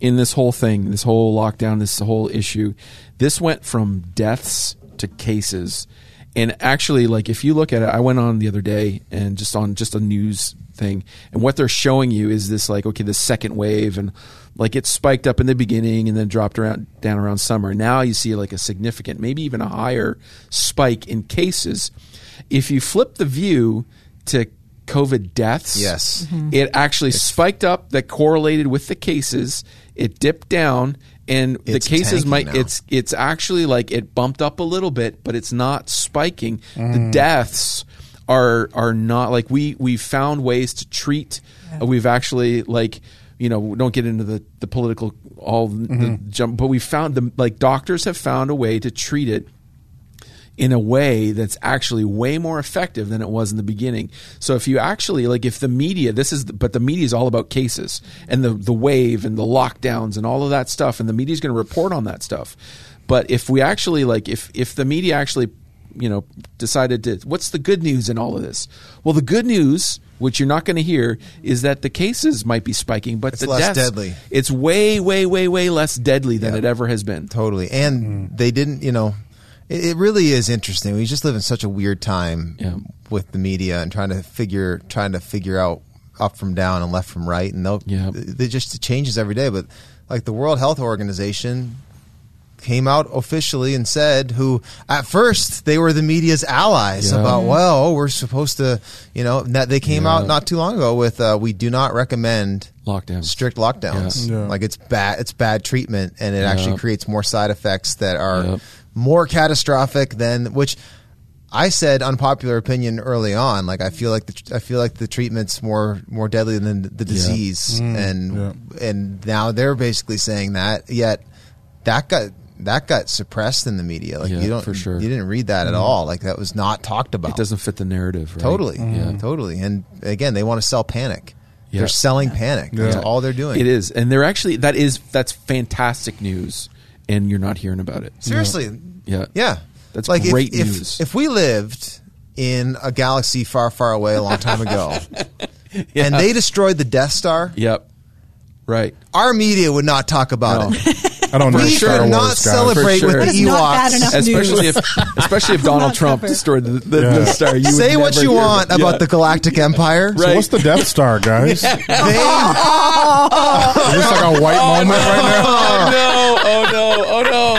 in this whole thing, this whole lockdown, this whole issue, this went from deaths to cases. And actually, like if you look at it, I went on the other day and just on just a news thing, and what they're showing you is this like okay, the second wave, and like it spiked up in the beginning and then dropped around down around summer. Now you see like a significant, maybe even a higher spike in cases. If you flip the view to COVID deaths, Yes. Mm-hmm. it actually spiked up that correlated with the cases. It dipped down, and the cases might. now. It's it's actually like it bumped up a little bit, but it's not spiking. Mm. The deaths are are not like we we found ways to treat. uh, we've actually like you know don't get into the the political all the Mm-hmm. jump, but we found the like doctors have found a way to treat it in a way that's actually way more effective than it was in the beginning. So if you actually like if the media this is but the media is all about cases and the the wave and the lockdowns and all of that stuff and the media is going to report on that stuff. But if we actually like if if the media actually you know decided to what's the good news in all of this? Well, the good news which you're not going to hear is that the cases might be spiking, but It's the less deaths, deadly. It's way, way, way, way less deadly than Yeah. it ever has been. Totally. And mm. they didn't, you know, it, it really is interesting. We just live in such a weird time Yeah. with the media and trying to figure trying to figure out up from down and left from right and they'll Yeah. they just it changes every day but like the World Health Organization came out officially and said who at first they were the media's allies Yeah. about well we're supposed to you know that they came Yeah. out not too long ago with uh, we do not recommend Lockdown. strict lockdowns Yeah. Yeah. like it's bad it's bad treatment and it actually creates more side effects that are Yep. More catastrophic than which I said unpopular opinion early on. Like I feel like the I feel like the treatment's more more deadly than the disease, mm, and and now they're basically saying that. Yet that got that got suppressed in the media. Like Yeah, you don't for sure. you didn't read that at mm. all. Like that was not talked about. It doesn't fit the narrative. Right? totally, Yeah. Mm. totally. And again, they want to sell panic. Yeah. They're selling panic. That's all they're doing. It is, and they're actually that is that's fantastic news, and you're not hearing about it. Seriously, Yeah. Yeah, That's like great if, news. If, we lived in a galaxy far, far away a long time ago, and they destroyed the Death Star, Yep. Right. our media would not talk about No. it. I don't know We Star could Wars not guys. celebrate For with the That is not bad Ewoks. enough. Especially news. if especially if Donald Trump covered. destroyed the, the, Yeah. the star. You Say what you want it. about Yeah. the Galactic Empire. So what's the Death Star, guys? Is this like a white oh, moment right now? Oh no! Oh no! Oh no!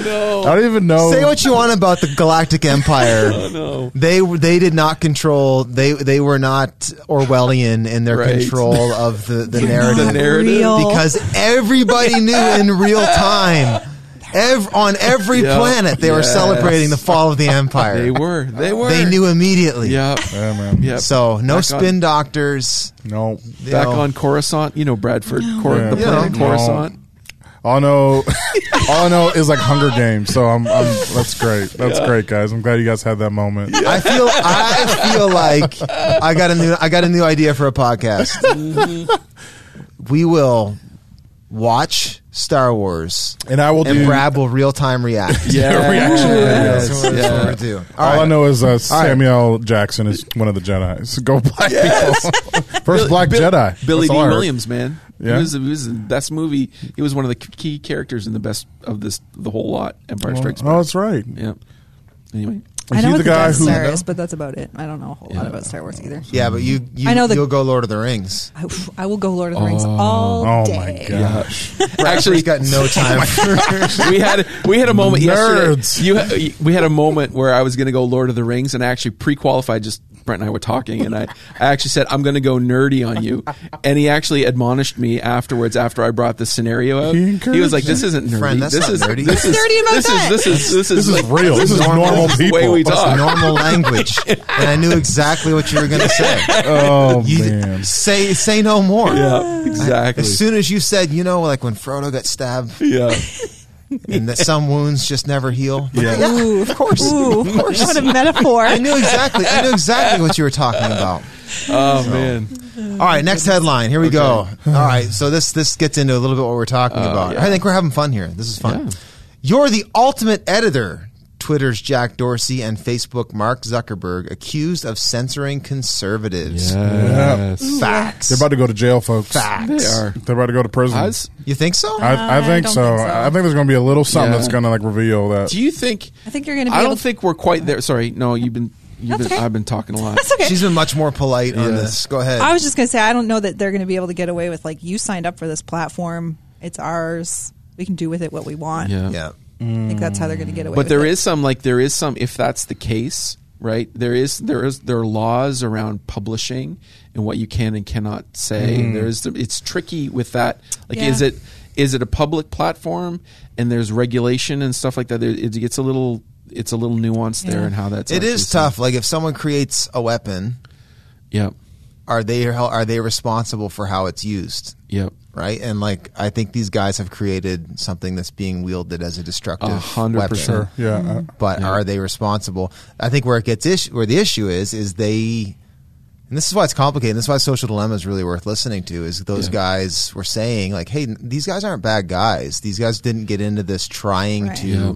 Oh no! I don't even know. say what you want about the Galactic Empire. Oh no! They they did not control. They they were not Orwellian in their Right. control of the the narrative. The narrative. narrative. Because everybody knew in real time. Ev- on every Yeah. planet, they were celebrating the fall of the empire. They were. They were. They knew immediately. Yeah. Yeah, man. Yep. So no Back spin on- doctors. No. Back know. on Coruscant, you know Bradford, Cor- Yeah. the You planet know. Coruscant. All I know, all I know is like Hunger Games. So I'm, I'm that's great. That's great, guys. I'm glad you guys had that moment. I feel. I feel like I got a new. I got a new idea for a podcast. we will watch Star Wars, And I will and do. Brad will real time react. Yeah. reaction That's what we're Yeah. gonna do. all All I know is uh, right. Samuel Jackson is one of the Jedi. So go black people. First black Bill- Jedi. Billy That's D. all I heard. Williams, man. Yeah? He was, he was the best movie. He was one of the key characters in the best of this, the whole lot. Empire Strikes oh, Back. Oh, that's right. Yeah. Anyway, I know he what the the, guy Death who- Star is, but that's about it. I don't know a whole lot about Star Wars either. Yeah, but you. you I know the- you'll go Lord of the Rings. I, I will go Lord of the Rings oh. all Oh day. my gosh. Actually, got no oh time. for we had we had a moment Nerds. yesterday. You, we had a moment where I was going to go Lord of the Rings, and I actually pre-qualified. Just Brent and I were talking, and I, I actually said I'm going to go nerdy on you, and he actually admonished me afterwards after I brought the scenario up. He He, was like, "This isn't nerdy. Friend, that's this not is nerdy. this is Nerdy about this that. is this is this is This is like- real. This is normal people. We It's talk." normal language, and I knew exactly what you were going to say. Oh You man. say say no more. Yeah, exactly. As soon as you said, you know, like when Frodo got stabbed, yeah, and that some wounds just never heal. Yeah. Ooh, of course. Ooh, of course. what a metaphor. I knew exactly. I knew exactly what you were talking about. oh man, All right, next headline. Here we go. All right, so this this gets into a little bit what we're talking uh, about. yeah. I think we're having fun here. This is fun. Yeah. You're the ultimate editor. Twitter's Jack Dorsey and Facebook Mark Zuckerberg accused of censoring conservatives. yes, Facts. They're about to go to jail, folks. Facts. they are. They're about to go to prison. I I, was- You think so? I, I think, don't so. think so. I think there's going to be a little something Yeah. that's going to like reveal that. do you think? I think you're going to be I don't to. think we're quite there. Sorry, no, you've been. You've been okay. I've been talking a lot. That's okay. She's been much more polite on this. Go ahead. I was just going to say, I don't know that they're going to be able to get away with, like, you signed up for this platform. It's ours. We can do with it what we want. Yeah. yeah. I think that's how they're going to get away but with there it. is some like there is some if that's the case right there is there is there are laws around publishing and what you can and cannot say hmm. there is it's tricky with that like Yeah. is it is it a public platform and there's regulation and stuff like that there, it gets a little it's a little nuanced there and how that's it is actually is tough. Like if someone creates a weapon, yep are they are they responsible for how it's used? yep Right, and like I think these guys have created something that's being wielded as a destructive A hundred weapon. percent. yeah. uh, But Yeah. are they responsible? I think where it gets issue, where the issue is, is they, and this is why it's complicated. And this is why Social Dilemma is really worth listening to. Is those Yeah. guys were saying like, hey, these guys aren't bad guys. These guys didn't get into this trying Right. to. Yeah.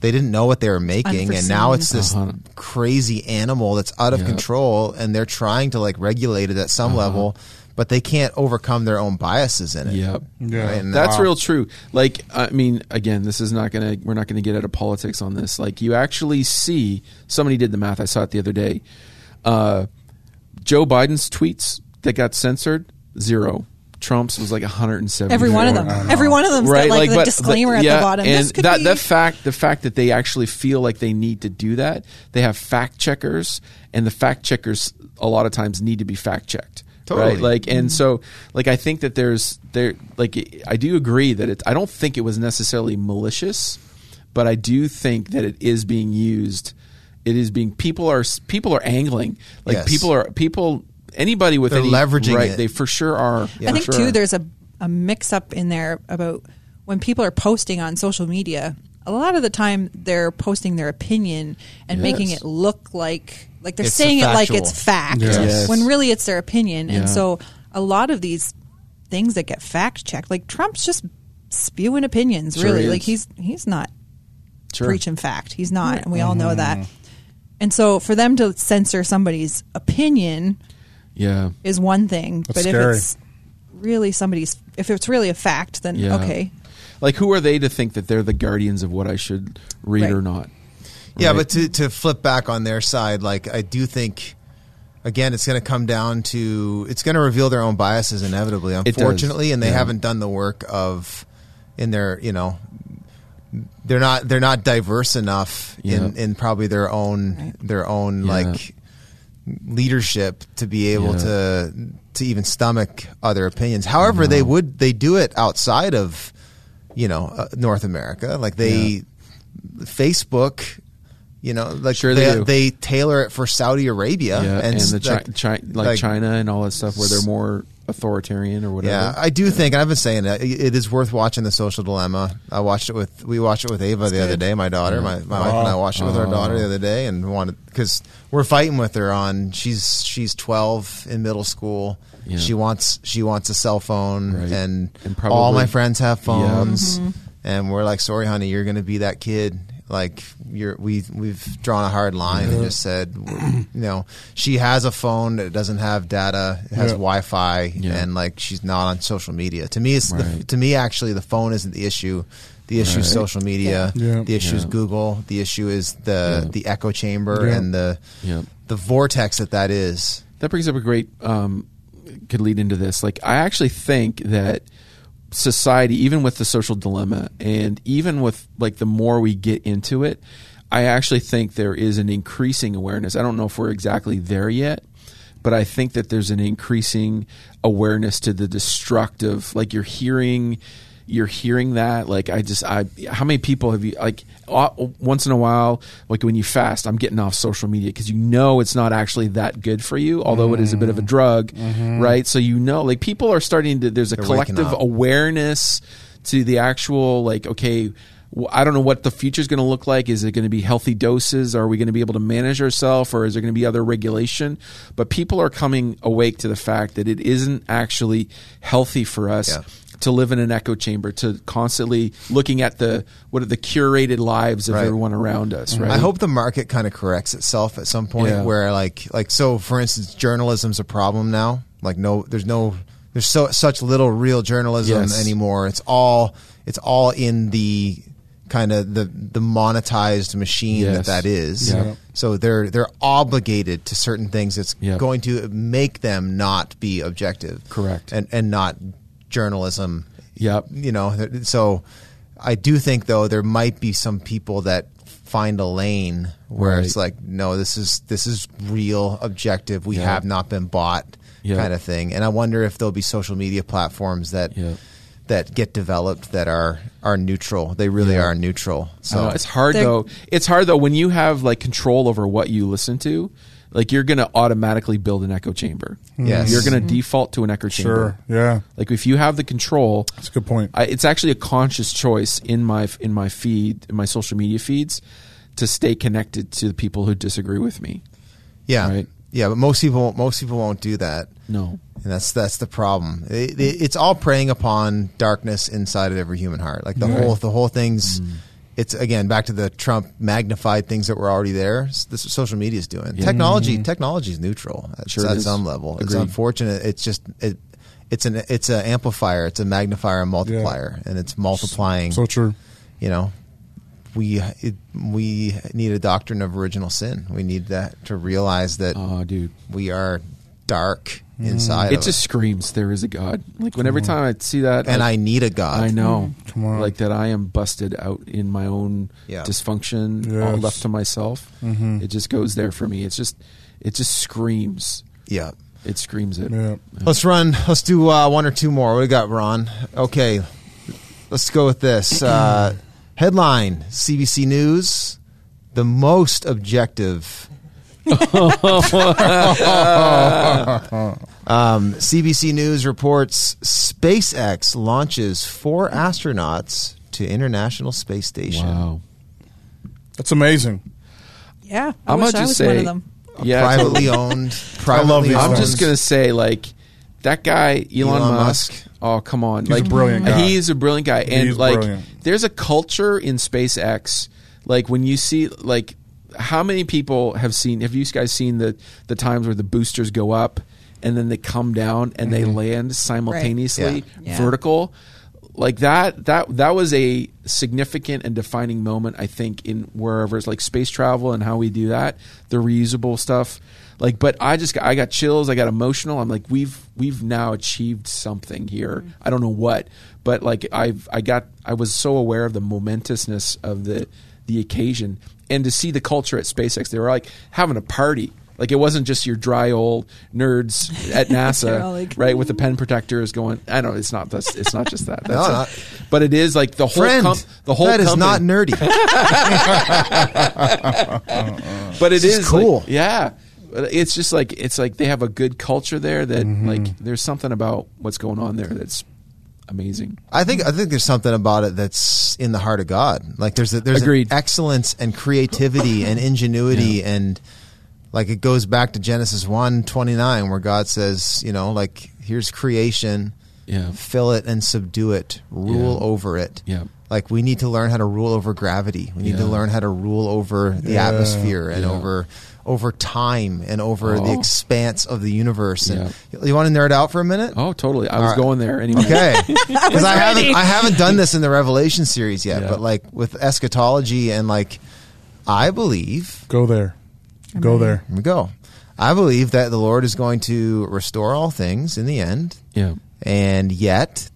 They didn't know what they were making, and now it's this Uh-huh. crazy animal that's out of Yeah. control, and they're trying to like regulate it at some Uh-huh. level, but they can't overcome their own biases in it. Yep. Yeah. Right? And That's Wow. real true. Like, I mean, again, this is not gonna. We're not gonna get out of politics on this. Like, you actually see somebody did the math. I saw it the other day. Uh, Joe Biden's tweets that got censored zero. Trump's was like 170. Every one of them. Every one of them's got like, the disclaimer at the bottom. And this could that be that fact, the fact that they actually feel like they need to do that, they have fact checkers, and the fact checkers a lot of times need to be fact checked. Totally. Right? Like, and so, like, I think that there's there, like, I do agree that it. I don't think it was necessarily malicious, but I do think that it is being used. It is being people are people are angling like Yes. people are people anybody with They're any leveraging right it. they for sure are. I think sure too. are. There's a a mix up in there about when people are posting on social media. A lot of the time, they're posting their opinion and making it look like like they're It's saying it like it's fact, Yes. Yes. when really it's their opinion. Yeah. And so, a lot of these things that get fact checked, like Trump's just spewing opinions. Sure really, he like he's he's not Sure. preaching fact. He's not, and we all know that. Mm-hmm. And so, for them to censor somebody's opinion Yeah. is one thing, That's but scary. if it's really somebody's, if it's really a fact, then Yeah. okay. Like, who are they to think that they're the guardians of what I should read Right. or not? Yeah, but to to flip back on their side, like I do think again it's going to come down to it's going to reveal their own biases inevitably unfortunately and they yeah. haven't done the work of in their, you know, they're not they're not diverse enough in Yeah. in probably their own their own Yeah. like leadership to be able Yeah. to to even stomach other opinions. However, they would they do it outside of you know uh, North America. Like they Facebook, you know, like Sure they they they, tailor it for Saudi Arabia yeah, and, s- the chi- like- chi- like, like- China and all that stuff where they're more authoritarian or whatever. Yeah, I do think, and I've been saying it, it is worth watching the Social Dilemma. I watched it with we watched it with Ava the other day. My daughter, my, my wife and I watched it with our Oh. daughter the other day, and wanted because we're fighting with her on she's she's twelve in middle school. Yeah. She wants she wants a cell phone, Right. and, And all my friends have phones, Mm-hmm. and we're like, sorry, honey, you're going to be that kid. Like you're, we we've drawn a hard line and just said, you know, she has a phone that doesn't have data, it has Yeah. Wi-Fi, Yeah. and like she's not on social media. To me, it's the, to me actually the phone isn't the issue. The issue is social media. Yeah. The issue is Google. The issue is the Yeah. the echo chamber Yeah. and the Yeah. the vortex that that is. That brings up a great um, could lead into this. Like I actually think that society, even with the social dilemma, and even with like the more we get into it, I actually think there is an increasing awareness. I don't know if we're exactly there yet, but I think that there's an increasing awareness to the destructive. Like you're hearing, you're hearing that. Like I just, I, how many people have you like? Once in a while, like when you fast, I'm getting off social media because you know it's not actually that good for you, although it is a bit of a mm-hmm. drug, mm-hmm. right? So you know, like people are starting to. There's a They're collective awareness to the actual like okay I don't know what the future is going to look like. Is it going to be healthy doses? Are we going to be able to manage ourselves, or is there going to be other regulation? But people are coming awake to the fact that it isn't actually healthy for us Yeah. To live in an echo chamber, to constantly looking at the what are the curated lives of Right. everyone around us. Right? I hope the market kind of corrects itself at some point Yeah. where like like so for instance journalism's a problem now. Like no there's no there's so such little real journalism Yes. anymore. It's all it's all in the kind of the the monetized machine Yes. that that is. Yeah. So they're they're obligated to certain things that's Yeah. going to make them not be objective. Correct. And and not journalism Yep. you know so i do think though there might be some people that find a lane where Right. it's like no this is this is real objective we Yeah. have not been bought Yeah. kind of thing and i wonder if there'll be social media platforms that Yeah. that get developed that are are neutral they really Yeah. are neutral so don't it's hard They're- though. It's hard though when you have like control over what you listen to. Like you're going to automatically build an echo chamber. Yes. You're going to default to an echo chamber. Sure. Yeah. Like if you have the control, That's a good point. I, it's actually a conscious choice in my in my feed, in my social media feeds, to stay connected to the people who disagree with me. yeah Right. yeah but most people most people won't do that No. And that's that's the problem. It, it, it's all preying upon darkness inside of every human heart. Like the whole the whole thing's. Mm. It's again back to the Trump magnified things that were already there. This is social media is doing. Yeah. Technology mm-hmm. technology is neutral at, Sure at is. some level. It's unfortunate. It's just it. It's an it's an amplifier. It's a magnifier and multiplier, and it's multiplying. So true. you know, we it, we need a doctrine of original sin. We need that to realize that Oh, dude. we are dark inside. It of just screams there is a God. Like when every time I see that, and I like, need a God. I know, Come on. like that I am busted out in my own Yeah. dysfunction, all Yes. left to myself. It just goes there for me. It's just, it just screams. Yeah. It screams it. Yeah. Let's run. Let's do uh, one or two more. What do we got, Ron? Okay, let's go with this uh, headline: CBC News, the most objective. um, CBC News reports SpaceX launches four astronauts to International Space Station. Wow. That's amazing. Yeah, I I'm wish gonna I just was say, one of them. yeah. Privately owned. Privately these I'm just gonna say, like that guy, Elon, Elon Musk. Musk. Oh come on, He's a like brilliant guy. He is a brilliant guy, and He's like brilliant. there's a culture in SpaceX. Like when you see like how many people have seen? Have you guys seen the the times where the boosters go up and then they come down and they mm-hmm. land simultaneously Yeah. Yeah. vertical? Like that that that was a significant and defining moment I think in wherever it's like space travel and how we do that the reusable stuff like but I just got, I got chills I got emotional I'm like we've we've now achieved something here mm-hmm. I don't know what but like I've I got I was so aware of the momentousness of the the occasion and to see the culture at SpaceX they were like having a party. Like it wasn't just your dry old nerds at NASA like, right with the pen protectors going I know it's not this it's not just that. No, not- but it is like the whole Friend, com- the whole that is company, not nerdy. but it This is is like- cool. yeah. It's just like it's like they have a good culture there that mm-hmm. like there's something about what's going on there that's amazing I think I think there's something about it that's in the heart of God. Like there's a, there's an excellence and creativity and ingenuity and like it goes back to Genesis 1, 29 where God says, you know, like here's creation, yeah fill it and subdue it, rule Yeah. over it. yeah Like we need to learn how to rule over gravity. We need to learn how to rule over the Yeah. atmosphere and Yeah. over over time and over the Oh. expanse of the universe. And you want to nerd out for a minute? oh totally I was All right. going there anyway Okay, because I, haven't. I haven't done this in the Revelation series yet, Yeah. but like with eschatology and like I believe Go there. Go there. here we go. I believe that the Lord is going to restore all things in the end, yeah and yet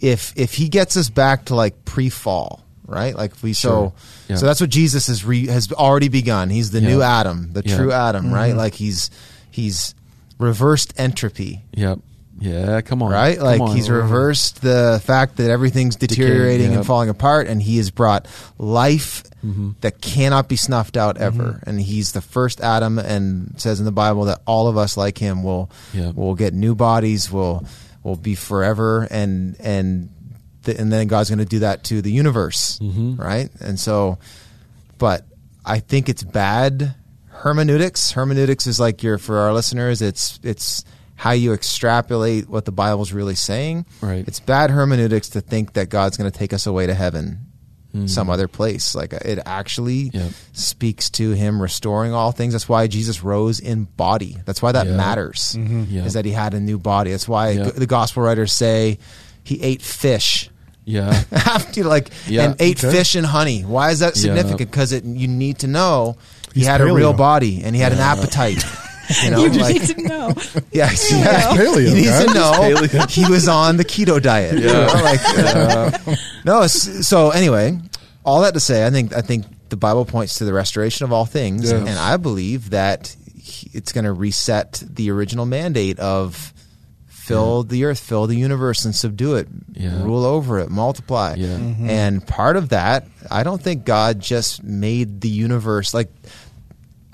if if He gets us back to like pre-fall, right? Like we so Yeah. so that's what Jesus has re, has already begun. He's the new Adam, the Yeah. true Adam, right? Like he's he's reversed entropy. Yep. yeah come on right? Like on. he's reversed the fact that everything's deteriorating yeah. and falling apart, and he has brought life Mm-hmm. that cannot be snuffed out ever. And he's the first Adam, and says in the Bible that all of us like him will Yeah. will get new bodies, will will be forever, and and th- and then God's going to do that to the universe, Mm-hmm. right? And so, but I think it's bad hermeneutics. Hermeneutics is like your for our listeners. It's it's how you extrapolate what the Bible's really saying. Right. It's bad hermeneutics to think that God's going to take us away to heaven, some other place. Like it actually. Yeah. speaks to Him restoring all things. That's why Jesus rose in body. That's why that Yeah. matters. Yeah. Is that He had a new body. That's why Yeah. the gospel writers say He ate fish yeah after like Yeah. and ate Okay. fish and honey. Why is that significant? Because it you need to know he He's had a real body and he had an appetite. You know, you just like need to know. yeah, yeah. Paleo, you need guys. to know he was on the keto diet. you know, like, uh, no, so anyway, all that to say, I think I think the Bible points to the restoration of all things, Yes. and I believe that he- it's going to reset the original mandate of fill the earth, fill the universe, and subdue it, Yeah. rule over it, multiply. Yeah. Mhm. And part of that, I don't think God just made the universe like.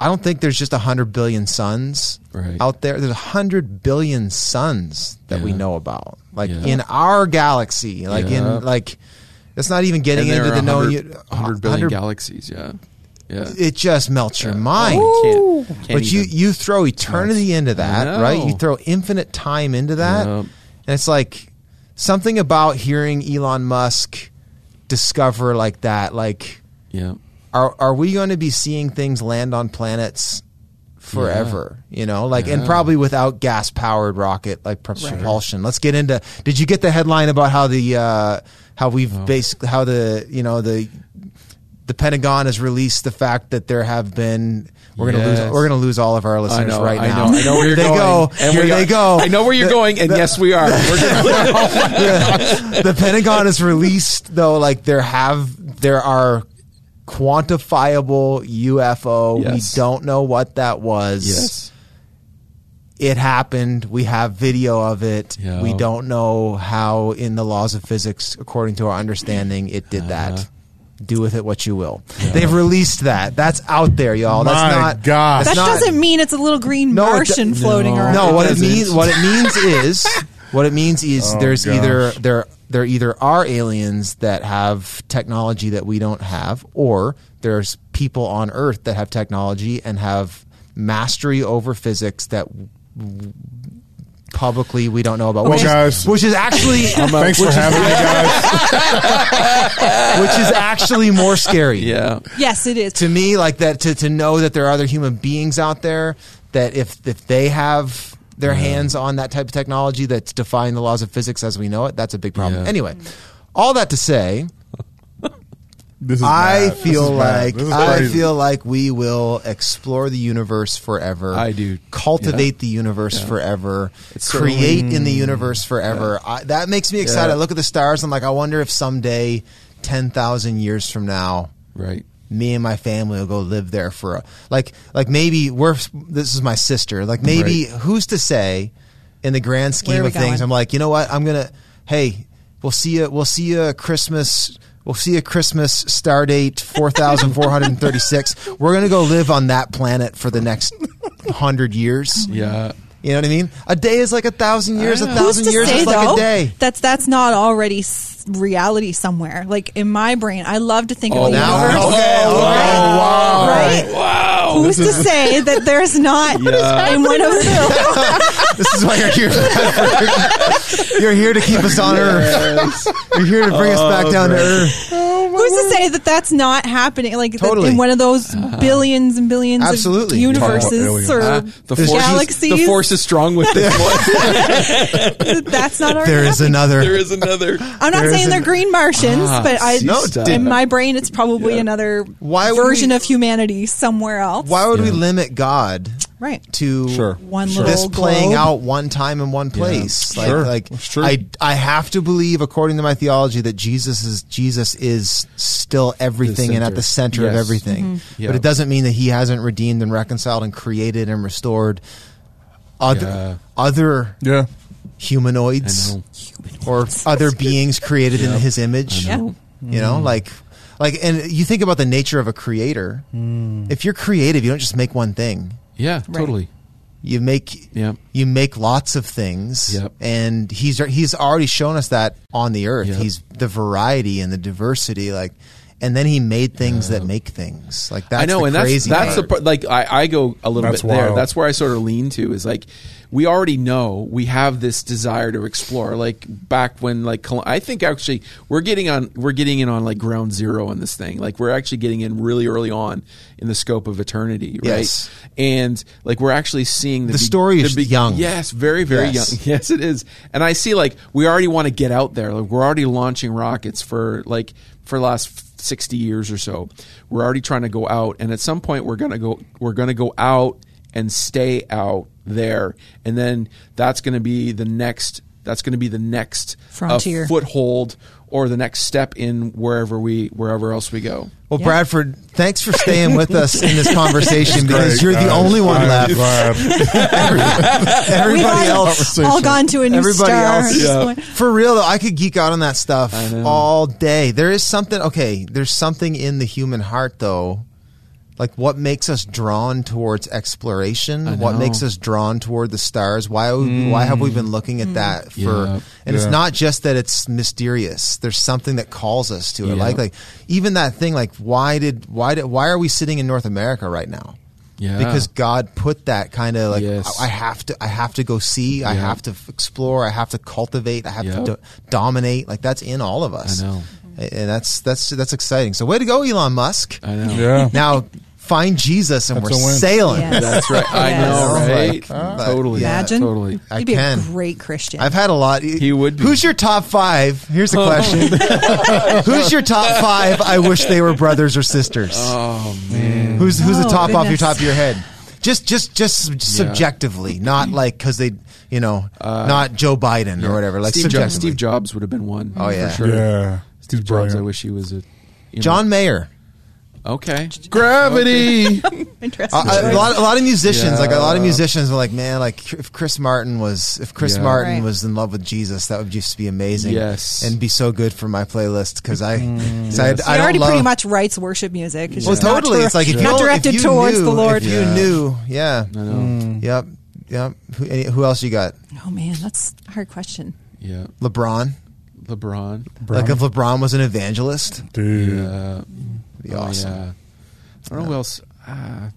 I don't think there's just a hundred billion suns Right. out there. There's a hundred billion suns that we know about, like Yeah. in our galaxy, like Yeah. in like. That's not even getting into the known. 100, 100 billion 100 galaxies yeah yeah It just melts your mind. Oh, can't- can't but you even. you throw eternity into that, right? You throw infinite time into that, Yeah. and it's like something about hearing Elon Musk discover like that. Like, yeah are are we going to be seeing things land on planets forever? You know, like and probably without gas powered rocket like pro- propulsion. Let's get into. Did you get the headline about how the uh, how we've Oh. basically how the you know the the Pentagon has released the fact that there have been. We're gonna lose. We're gonna lose all of our listeners know, right I now. know, I know where you're they going. go. And Here they are- go. I know where you're The- going, and yes, we are. We're gonna, the Pentagon has released though, like there have there are quantifiable UFO. Yes. We don't know what that was. yes. It happened. We have video of it. We don't know how, in the laws of physics, according to our understanding, it did Uh-huh. that. Do with it what you will. They've released that. That's out there, y'all. That's My not. God. That not- doesn't mean it's a little green No, it do- Martian floating no. around. No, what it doesn't. means what it means is what it means is Oh, there's gosh. either there there either are aliens that have technology that we don't have, or there's people on Earth that have technology and have mastery over physics that w- publicly we don't know about. Well, which, guys- is, which is actually uh, Thanks for which is, having me, guys. which is actually more scary. Yeah. Yes, it is. to me like that to, to know that there are other human beings out there that if if they have their hands on that type of technology that's defying the laws of physics as we know it that's a big problem Yeah. anyway all that to say This is i bad. This feel is like i feel like we will explore the universe forever I do. cultivate Yeah. the universe Yeah. forever It's create certainly- in the universe forever I, that makes me excited Yeah. i look at the stars i'm like i wonder if someday 10,000 years from now Right. me and my family will go live there for a like like maybe we're this is my sister like maybe who's to say in the grand scheme are we of things i'm like you know what i'm gonna hey we'll see you we'll see you christmas we'll see you christmas star date 4436 we're gonna go live on that planet for the next hundred years Yeah. you know what i mean a day is like a thousand years a thousand years say is like though a day that's that's not already s- reality somewhere? Like in my brain, I love to think Oh, of the now universe. okay, Oh, okay. wow. Right? Wow. Who's to say that there's not Yeah. in of the This is why you're here. you're here to keep us on Earth. You're here to bring us back oh, down to Earth. Who's to say that that's not happening? Like that Totally. in one of those billions and billions Absolutely. of Talk universes about or Ah, the force galaxies. Is, the force is strong with this one. that's not already There is happening. another. there is another. I'm not there saying they're an- green Martians, Ah, but I No, in my brain it's probably another Why version we- of humanity somewhere else. Why would we limit God Right. to Sure. One Sure. this playing globe. out one time in one place? Like, Sure. like true. I, I have to believe, according to my theology, that Jesus is Jesus is still everything and at the center of everything. Mm-hmm. Yeah. But it doesn't mean that He hasn't redeemed and reconciled and created and restored other Yeah. other Yeah. humanoids I or other beings created in his image. Yeah. You know, like like and you think about the nature of a creator. If you're creative, you don't just make one thing. Yeah, Right. totally. You make Yep. you make lots of things. Yep. And he's he's already shown us that on the earth. Yep. He's the variety and the diversity like and then he made things that make things. Like that's I know, the and that's crazy that's the part. part. Like I, I go a little That's bit there. That's where I sort of lean to is like we already know we have this desire to explore. Like back when like I think actually we're getting on we're getting in on like ground zero in this thing. Like we're actually getting in really early on in the scope of eternity, right? Yes. And like we're actually seeing the, The be- story the is young. Yes, very very Yes. young. Yes, it is. And I see like we already want to get out there. Like we're already launching rockets for like for the last 60 years or so. We're already trying to go out and at some point we're going to go we're going to go out and stay out there. And then that's going to be the next that's going to be the next uh, Frontier. foothold or the next step in wherever we wherever else we go. Well, Yeah. Bradford, thanks for staying with us in this conversation because Great, you're the only one I'm left. glad. We've Everybody else all gone to a new Everybody star. else- Yeah. For real though, I could geek out on that stuff all day. There is something okay, there's something in the human heart though. Like what makes us drawn towards exploration? What makes us drawn toward the stars? Why why have we mm. been looking at that mm. for Yeah. and it's not just that it's mysterious. There's something that calls us to it. Yeah. Like like even that thing like why did why did why are we sitting in North America right now? Yeah. because God put that kind of like Yes. I I have to I have to go see I have to f- explore I have to cultivate I have Yep. to do- dominate like that's in all of us I know. and that's that's that's exciting so way to go Elon Musk I know. Yeah. now find Jesus and That's we're sailing. Yes. That's right. I Yes. know, Oh, right? like, uh, totally. yeah. Imagine. Totally. I You'd be can. a great Christian. I've had a lot. He would be. Who's your top five? Here's the question. who's your top five? I wish they were brothers or sisters. Oh man. Who's who's the Oh, top off your top of your head? Just just just subjectively, not like because they, you know, not Joe Biden or whatever. Like Steve, Jobs, subjectively. Steve Jobs would have been one. Oh, yeah. for sure. Yeah, Steve He's Jobs. I wish he was a you know- John Mayer. Okay. Gravity. Interesting. A, lot, a lot of musicians, Yeah. like a lot of musicians, were like, man, like if Chris Martin was, if Chris Yeah. Martin Right. was in love with Jesus, that would just be amazing. Yes. and be so good for my playlist because I, mm. 'cause Yes. I, he I don't already love, pretty much writes worship music. It's Well, just not totally. it's like if you not directed if you towards knew, the Lord. If you Yeah. knew, yeah. I know. Mm. Yep. Yep. Who, any, who else you got? Oh man, that's a hard question. Yeah. LeBron. LeBron. Like if LeBron was an evangelist, Dude. Yeah. Be Oh, awesome. yeah. I don't know who else. Ah,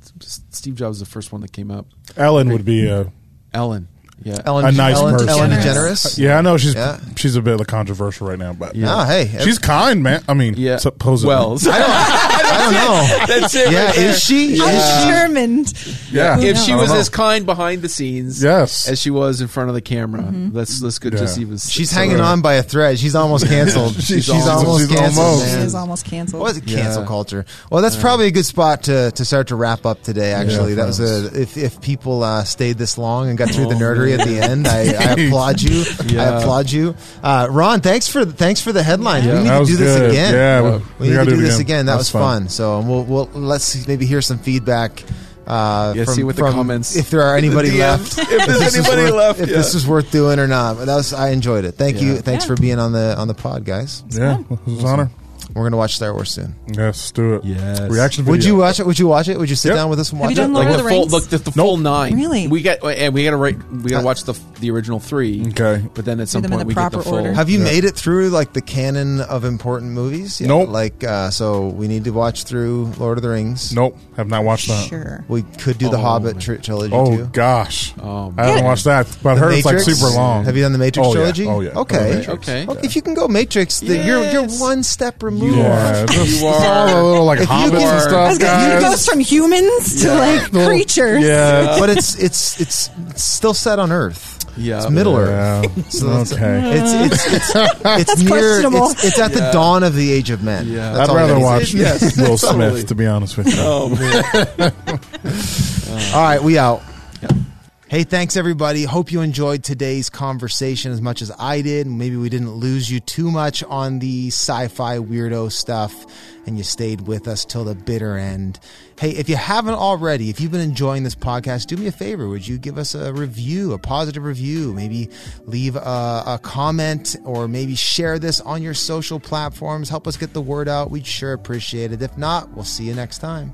Steve Jobs was the first one that came up. Ellen would be a Ellen. Yeah. Ellen, A nice Ellen, person. Ellen DeGeneres. DeGeneres. yeah. I know she's Yeah. she's a bit of controversial right now, but Yeah. Ah, hey, she's kind, man. I mean, Yeah. supposedly. Well, I don't know. that's it. Yeah, right there. is she? I'm Is she? determined. yeah. If she was don't know. as kind behind the scenes, Yes. as she was in front of the camera, Mm-hmm. let's let's Yeah. just even. She's so- hanging on by a thread. She's almost canceled. she's, She's almost, almost- she's canceled. almost. She man. is almost canceled. What is it? Cancel Yeah. culture. Well, that's probably a good spot to, to start to wrap up today. Actually, Yeah, that was a if if people uh, stayed this long and got through the nerdery at the end, I, I applaud you. I Yeah. applaud you, uh, Ron. Thanks for thanks for the headline. Yeah. We need That to was do this good. again. Yeah, Yeah. we, We, need gotta to do this again. That was That's fun. So we'll, we'll let's maybe hear some feedback. Uh, Yeah, from, see what the comments- if there are anybody DMs. left. If there's this is anybody worth- left, if yeah. this was worth doing or not. But that was I enjoyed it. Thank you. Thanks Yeah. for being on the on the pod, guys. Yeah, it was an honor. We're gonna watch Star Wars soon. Yes, let's do it. Yes. Reaction video. Would you watch it? Would you watch it? Would you sit Yep. down with us and Have watch you it? done like Lord the of the full, Rings? like the, the full nine. Really? We got and we got to write. We got to watch the the original three. Okay. But then at some them in point the we get the proper full. order. Have you Yeah. made it through like the canon of important movies? yet? Nope. Like, uh, so we need to watch through Lord of the Rings. Nope, have not watched that. Sure. We could do the Oh, Hobbit tri- trilogy Oh too. gosh, Oh, I haven't watched that, but I The heard it's like Matrix? super long. Have you done the Matrix Oh, yeah. trilogy? Oh, yeah. Okay. Okay. Okay, If you can go Matrix, the, you're you're Yes. one step removed. Yeah, just, You are. all the little like If you hobbits can- and stuff, was gonna, guys. it goes from humans to like Little- creatures. Yeah, But it's it's it's it's still set on Earth. Yeah. It's Middle Earth. yeah. So it's- okay. It's it's it's, it's That's near. questionable. It's, it's at the Yeah. dawn of the age of men. Yeah. That's I'd all rather watch Yes, Will totally. Smith, to be honest with you. Oh man. All right, we out. Hey, thanks everybody. Hope you enjoyed today's conversation as much as I did. Maybe we didn't lose you too much on the sci-fi weirdo stuff and you stayed with us till the bitter end. Hey, if you haven't already, if you've been enjoying this podcast, do me a favor. Would you give us a review, a positive review? Maybe leave a, a comment or maybe share this on your social platforms. Help us get the word out. We'd sure appreciate it. If not, we'll see you next time.